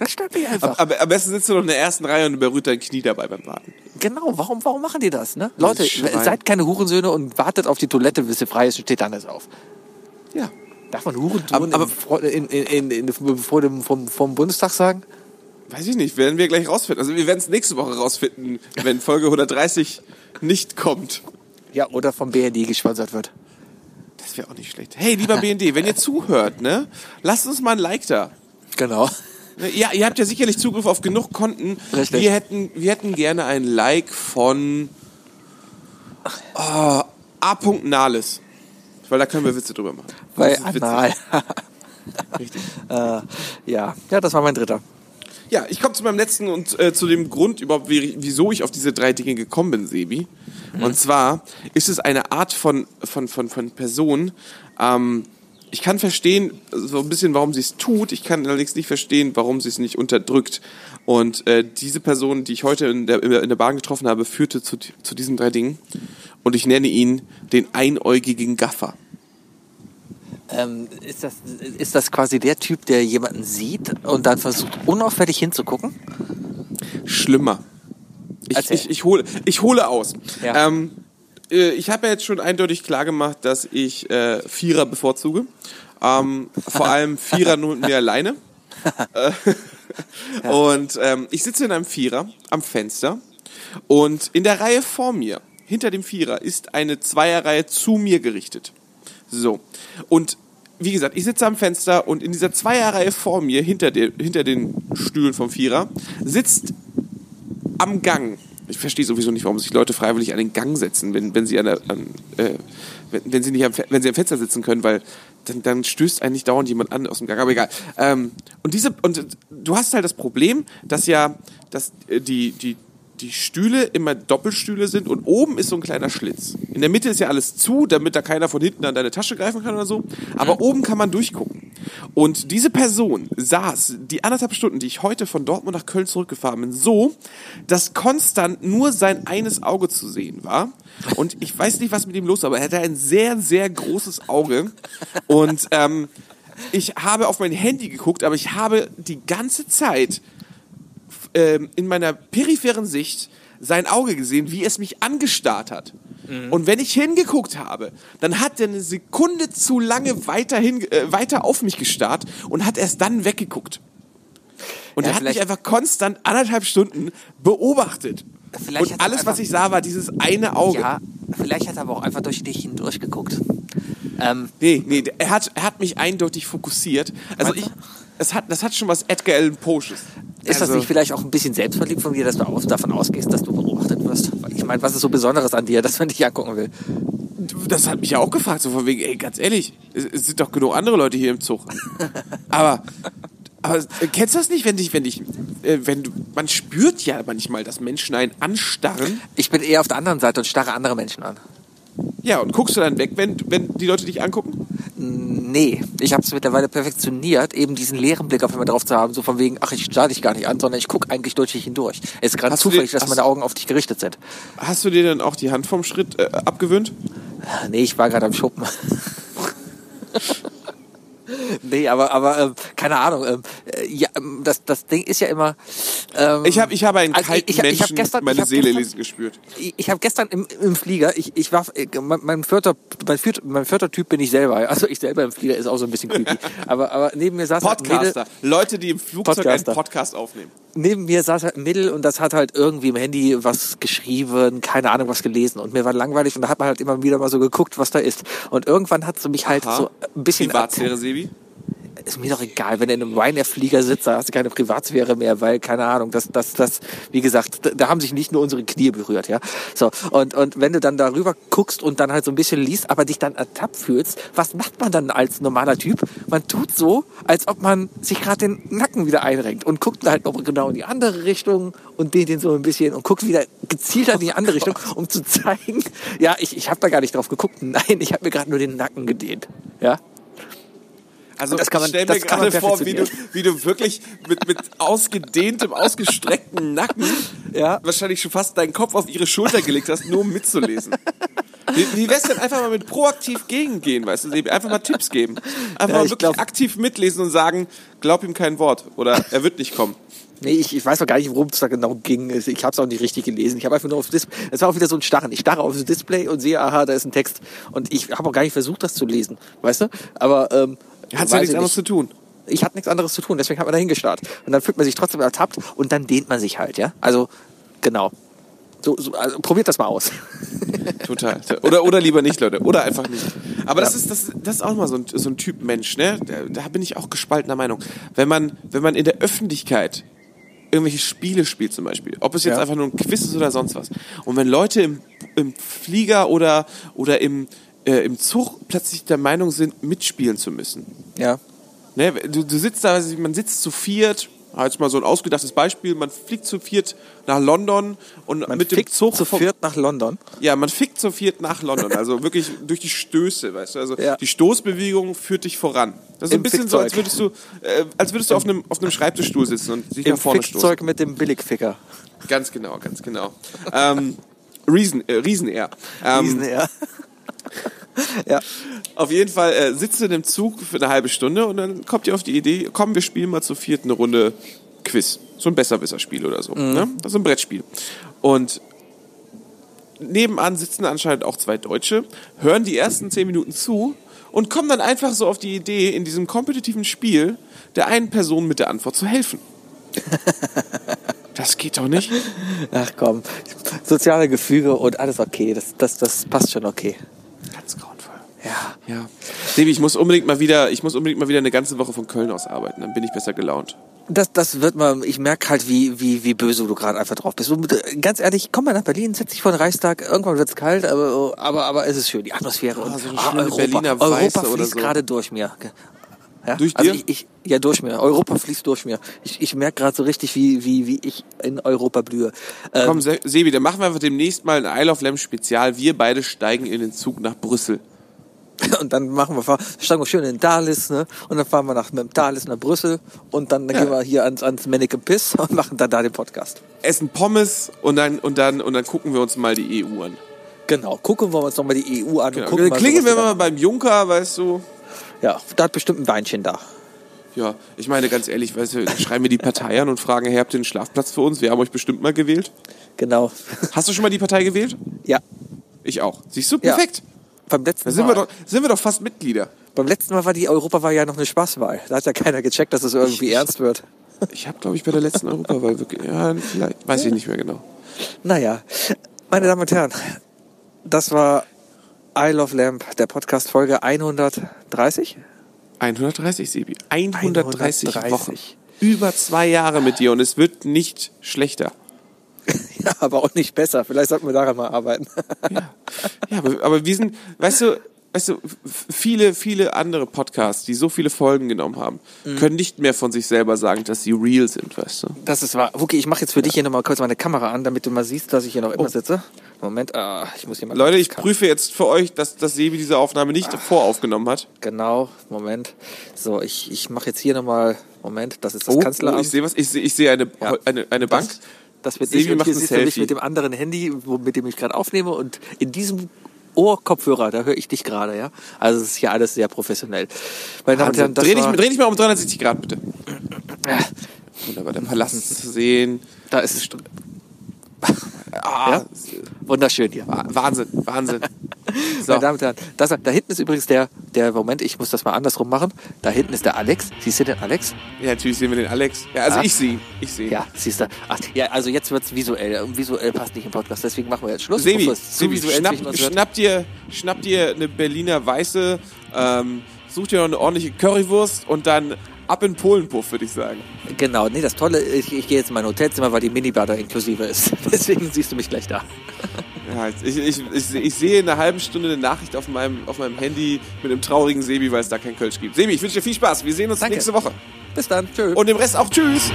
Das stört mich einfach. Aber am besten sitzt du noch in der ersten Reihe und berührt dein Knie dabei beim Warten. genau, warum, warum machen die das? Ne? Leute, Schwein. seid keine Hurensöhne und wartet auf die Toilette, bis sie frei ist und steht dann erst auf. Ja. Darf man Hurensohn Aber- aber- Fro- in, in, in, in, vor dem, vom, vom Bundestag sagen? Weiß ich nicht, werden wir gleich rausfinden. Also wir werden es nächste Woche rausfinden, wenn Folge 130 nicht kommt. Ja, oder vom BND gesponsert wird. Das wäre auch nicht schlecht. Hey, lieber BND, wenn ihr zuhört, ne, lasst uns mal ein Like da. Genau. Ja, ihr habt ja sicherlich Zugriff auf genug Konten. Richtig. Wir hätten, wir hätten gerne ein Like von oh, A. Nahles. Weil da können wir Witze drüber machen. Witzig. Anal. Richtig. äh, ja. ja, das war mein dritter. Ja, ich komme zu meinem letzten und äh, zu dem Grund überhaupt, wie, wieso ich auf diese drei Dinge gekommen bin, Sebi. Und zwar ist es eine Art von, von, von, von Person. Ähm, ich kann verstehen, so ein bisschen, warum sie es tut. Ich kann allerdings nicht verstehen, warum sie es nicht unterdrückt. Und äh, diese Person, die ich heute in der, in der Bahn getroffen habe, führte zu, zu diesen drei Dingen. Und ich nenne ihn den einäugigen Gaffer. Ähm, ist, das, ist das quasi der Typ, der jemanden sieht und dann versucht, unauffällig hinzugucken? Schlimmer. Ich, ich, ich, hole, ich hole aus. Ja. Ähm, äh, ich habe ja jetzt schon eindeutig klar gemacht, dass ich äh, Vierer bevorzuge. Ähm, vor allem Vierer nur mit mir alleine. Äh, Und ähm, ich sitze in einem Vierer am Fenster und in der Reihe vor mir, hinter dem Vierer, ist eine Zweierreihe zu mir gerichtet. So. Und wie gesagt, ich sitze am Fenster und in dieser Zweierreihe vor mir, hinter, der, hinter den Stühlen vom Vierer, sitzt am Gang. Ich verstehe sowieso nicht, warum sich Leute freiwillig an den Gang setzen, wenn, wenn sie an, an äh, wenn, wenn sie nicht am, wenn sie am Fenster sitzen können, weil dann, dann stößt eigentlich dauernd jemand an aus dem Gang. Aber egal. Ähm, und diese und du hast halt das Problem, dass ja, dass äh, die die die Stühle immer Doppelstühle sind und oben ist so ein kleiner Schlitz. In der Mitte ist ja alles zu, damit da keiner von hinten an deine Tasche greifen kann oder so. Aber oben kann man durchgucken. Und diese Person saß die anderthalb Stunden, die ich heute von Dortmund nach Köln zurückgefahren bin, so, dass konstant nur sein eines Auge zu sehen war. Und ich weiß nicht, was mit ihm los war, aber er hatte ein sehr, sehr großes Auge. Und ähm, ich habe auf mein Handy geguckt, aber ich habe die ganze Zeit ähm, in meiner peripheren Sicht sein Auge gesehen, wie es mich angestarrt hat. Und wenn ich hingeguckt habe, dann hat er eine Sekunde zu lange weiter, hin, äh, weiter auf mich gestarrt und hat erst dann weggeguckt. Und Ja, er hat mich einfach konstant anderthalb Stunden beobachtet. Und alles, was ich sah, war dieses eine Auge. Ja, vielleicht hat er aber auch einfach durch dich hindurch geguckt. Ähm, Nee, nee, er hat, er hat mich eindeutig fokussiert. Also ich, es hat, das hat schon was Edgar Allan Poesches. ist das Also- nicht vielleicht auch ein bisschen selbstverliebt von dir, dass du auch davon ausgehst, dass du beobachtet wirst? Ich meine, was ist so Besonderes an dir, dass man dich angucken will? Das hat mich ja auch gefragt, so von wegen, ey, ganz ehrlich, es, es sind doch genug andere Leute hier im Zug. aber, aber äh, kennst du das nicht, wenn dich, wenn dich, äh, wenn du, man spürt ja manchmal, dass Menschen einen anstarren. Ich bin eher auf der anderen Seite und starre andere Menschen an. Ja, und guckst du dann weg, wenn, wenn die Leute dich angucken? Nee, ich habe es mittlerweile perfektioniert, eben diesen leeren Blick auf einmal drauf zu haben, so von wegen, ach, ich starre dich gar nicht an, sondern ich gucke eigentlich durch dich hindurch. Es ist gerade zufällig, den- dass meine Augen auf dich gerichtet sind. Hast du dir dann auch die Hand vom Schritt äh, abgewöhnt? Nee, ich war gerade am Schuppen. nee, aber, aber ähm, keine Ahnung. Ähm, äh, ja, ähm, das, das Ding ist ja immer. Ähm, Ich habe ich habe einen Also, kalten ich- ich hab- ich hab Menschen gestern- ich meine hab Seele gestern- lesen gespürt. ich, ich habe gestern im, im Flieger, ich, ich war, äh, mein, mein vierter, mein vierter, mein vierter Typ bin ich selber. Also ich selber im Flieger ist auch so ein bisschen creepy. aber, aber neben mir saß halt ein Mädel, Podcaster. Leute, die im Flugzeug Podcaster. einen Podcast aufnehmen. neben mir saß halt ein Mädel und das hat halt irgendwie im Handy was geschrieben, keine Ahnung was gelesen und mir war langweilig und da hat man halt immer wieder mal so geguckt, was da ist. Und irgendwann hat sie mich halt Aha. so ein bisschen Privatsphäre, Sebi? Ist mir doch egal, wenn du in einem Ryanair-Flieger sitzt, da hast du keine Privatsphäre mehr, weil, keine Ahnung, das, das, das, wie gesagt, da, haben sich nicht nur unsere Knie berührt, ja. So, und, und wenn du dann darüber guckst und dann halt so ein bisschen liest, aber dich dann ertappt fühlst, was macht man dann als normaler Typ? Man tut so, als ob man sich gerade den Nacken wieder einrenkt und guckt halt noch genau in die andere Richtung und dehnt den so ein bisschen und guckt wieder gezielter in die andere Richtung, um zu zeigen, ja, ich, ich habe da gar nicht drauf geguckt. Nein, ich habe mir gerade nur den Nacken gedehnt, ja. Also Das kann man- ich stell mir gerade vor, wie du, wie du wirklich mit, mit ausgedehntem, ausgestreckten Nacken Ja. wahrscheinlich schon fast deinen Kopf auf ihre Schulter gelegt hast, nur um mitzulesen. Wie, wie wär's denn einfach mal mit proaktiv gegengehen, weißt du? Einfach mal Tipps geben. Einfach Ja, mal ich wirklich glaub- aktiv mitlesen und sagen, glaub ihm kein Wort oder er wird nicht kommen. Nee, ich, ich weiß noch gar nicht, worum es da genau ging. Ich habe es auch nicht richtig gelesen. Ich habe einfach nur aufs Display. Es war auch wieder so ein Starren. Ich starre aufs Display und sehe, aha, da ist ein Text. Und ich habe auch gar nicht versucht, das zu lesen. Weißt du? Aber ähm, Hat ja nichts ich anderes zu tun. Ich hatte nichts anderes zu tun, deswegen hat man da hingestarrt. Und dann fühlt man sich trotzdem ertappt und dann dehnt man sich halt, ja? Also, genau. So, so, also, probiert das mal aus. Total. Oder, oder lieber nicht, Leute. Oder einfach nicht. Aber das, ist, das, das ist auch mal so ein, so ein Typ Mensch, ne? Da, da bin ich auch gespaltener Meinung. Wenn man, wenn man in der Öffentlichkeit irgendwelche Spiele spielt zum Beispiel, ob es jetzt Ja. einfach nur ein Quiz ist oder sonst was. Und wenn Leute im, im Flieger oder, oder im, äh, im Zug plötzlich der Meinung sind, mitspielen zu müssen. Ja. Ne? Du, du sitzt da, man sitzt zu viert, jetzt mal so ein ausgedachtes Beispiel, man fliegt zu viert nach London und Man mit dem Zug zu viert nach London. ja, man fickt zu viert nach London, also wirklich durch die Stöße, weißt du, also Ja. die Stoßbewegung führt dich voran. Das ist Im ein bisschen so, als Fickzeug. würdest du, äh, als würdest du auf einem, auf einem Schreibtischstuhl sitzen und dich Im nach vorne stoßen. Fickzeug mit dem Billigficker. Ganz genau, ganz genau. ähm, Reason, äh, Riesen Air. Ähm, Diesen, ja. Ja. Auf jeden Fall äh, sitzt du in dem Zug für eine halbe Stunde und dann kommt ihr auf die Idee, komm, wir spielen mal zur vierten Runde Quiz. So ein Besserwisser-Spiel oder so. Ne? Das ist ein Brettspiel. Und nebenan sitzen anscheinend auch zwei Deutsche, hören die ersten zehn Minuten zu und kommen dann einfach so auf die Idee, in diesem kompetitiven Spiel der einen Person mit der Antwort zu helfen. Das geht doch nicht. Ach komm. Soziale Gefüge und alles okay. Das, das, das passt schon okay. Ja. Ja. Sebi, ich muss unbedingt mal wieder, ich muss unbedingt mal wieder eine ganze Woche von Köln aus arbeiten, dann bin ich besser gelaunt. Das, das wird mal, ich merke halt, wie, wie, wie böse du gerade einfach drauf bist. Und äh, ganz ehrlich, komm mal nach Berlin, setz dich vor den Reichstag, irgendwann wird's kalt, aber, aber, aber es ist schön, die Atmosphäre. und, Ah, so schöne Europa, Berliner Europa Weiße fließt oder so. gerade durch mir. Ja? Durch also dir? Ich, ich, ja, durch mir. Europa fließt durch mir. Ich, ich merke gerade so richtig, wie, wie, wie ich in Europa blühe. Ähm, Komm, Se- Sebi, dann machen wir einfach demnächst mal ein Isle of Lamb Spezial. Wir beide steigen in den Zug nach Brüssel. Und dann machen wir, steigen wir schön in Dalis, ne? Und dann fahren wir nach, mit dem Dalis nach Brüssel und dann, dann Ja. gehen wir hier ans, ans Mannequin Piss und machen dann da den Podcast. Essen Pommes und dann, und dann, und dann gucken wir uns mal die EU an. Genau. Gucken wir uns nochmal die EU an. Genau. Und gucken so, wir mal beim Junker, weißt du. Ja, da hat bestimmt ein Weinchen da. Ja, ich meine ganz ehrlich, weißt du, schreiben wir die Partei an und fragen, hey, habt ihr einen Schlafplatz für uns? Wir haben euch bestimmt mal gewählt. Genau. Hast du schon mal die Partei gewählt? Ja. Ich auch. Siehst du? Ja. Beim letzten, sind Mal, wir, doch, sind wir doch fast Mitglieder. beim letzten Mal war die Europawahl ja noch eine Spaßwahl. Da hat ja keiner gecheckt, dass es irgendwie ernst wird. Ich habe, glaube ich, bei der letzten Europawahl wirklich, ja, vielleicht, weiß ich nicht mehr genau. Naja, meine Damen und Herren, das war I Love Lamp, der Podcast Folge 130. 130, Sebi. 130, 130. Wochen. Über zwei Jahre mit dir und es wird nicht schlechter. Ja, aber auch nicht besser. Vielleicht sollten wir daran mal arbeiten. Ja, aber, aber wir sind, weißt du, weißt du, viele, viele andere Podcasts, die so viele Folgen genommen haben, Mhm. können nicht mehr von sich selber sagen, dass sie real sind, weißt du. Das ist wahr. Okay, ich mache jetzt für dich hier nochmal kurz meine Kamera an, damit du mal siehst, dass ich hier noch immer sitze. Moment, ah, ich muss hier mal. Oh. Leute, ich prüfe jetzt für euch, dass, dass Sebi diese Aufnahme nicht voraufgenommen hat. Genau, Moment. So, ich, ich mache jetzt hier nochmal. Moment, das ist das Oh, Kanzleramt. ich sehe was, ich sehe, ich sehe eine, Ja. eine, eine Bank. Das, das wird Sebi ich und hier siehst du mich mit dem anderen Handy, wo, mit dem ich gerade aufnehme und in diesem Ohrkopfhörer, da höre ich dich gerade, ja. Also es ist hier alles sehr professionell. Meine Damen und Herren, Dreh dich, dreh dich mal um 360 Grad, bitte. Ja, Wunderbar, der Palast zu sehen. da ist es. Ah, Ja? Wunderschön hier. Wa- Wahnsinn, Wahnsinn. So. Meine Damen und Herren, das, da hinten ist übrigens der, der, Moment, ich muss das mal andersrum machen. Da hinten ist der Alex. Siehst du den Alex? Ja, natürlich sehen wir den Alex. Ja, also Ja. ich sehe ihn. Ich sehe. Ja, siehst du. Ach, ja, also jetzt wird's visuell. Und Visuell passt nicht im Podcast, deswegen machen wir jetzt Schluss. Sebi, es Sebi schnapp, wird. schnapp, dir, schnapp dir eine Berliner Weiße, ähm, such dir noch eine ordentliche Currywurst und dann ab in Polenpuff, würde ich sagen. Genau, nee, das Tolle, ich, ich gehe jetzt in mein Hotelzimmer, weil die Minibar da inklusive ist. Deswegen siehst du mich gleich da. Ja, ich, ich, ich, ich sehe in einer halben Stunde eine Nachricht auf meinem, auf meinem Handy mit einem traurigen Sebi, weil es da kein Kölsch gibt. Sebi, ich wünsche dir viel Spaß. Wir sehen uns Danke. nächste Woche. Bis dann, tschö. Und dem Rest auch Tschüss.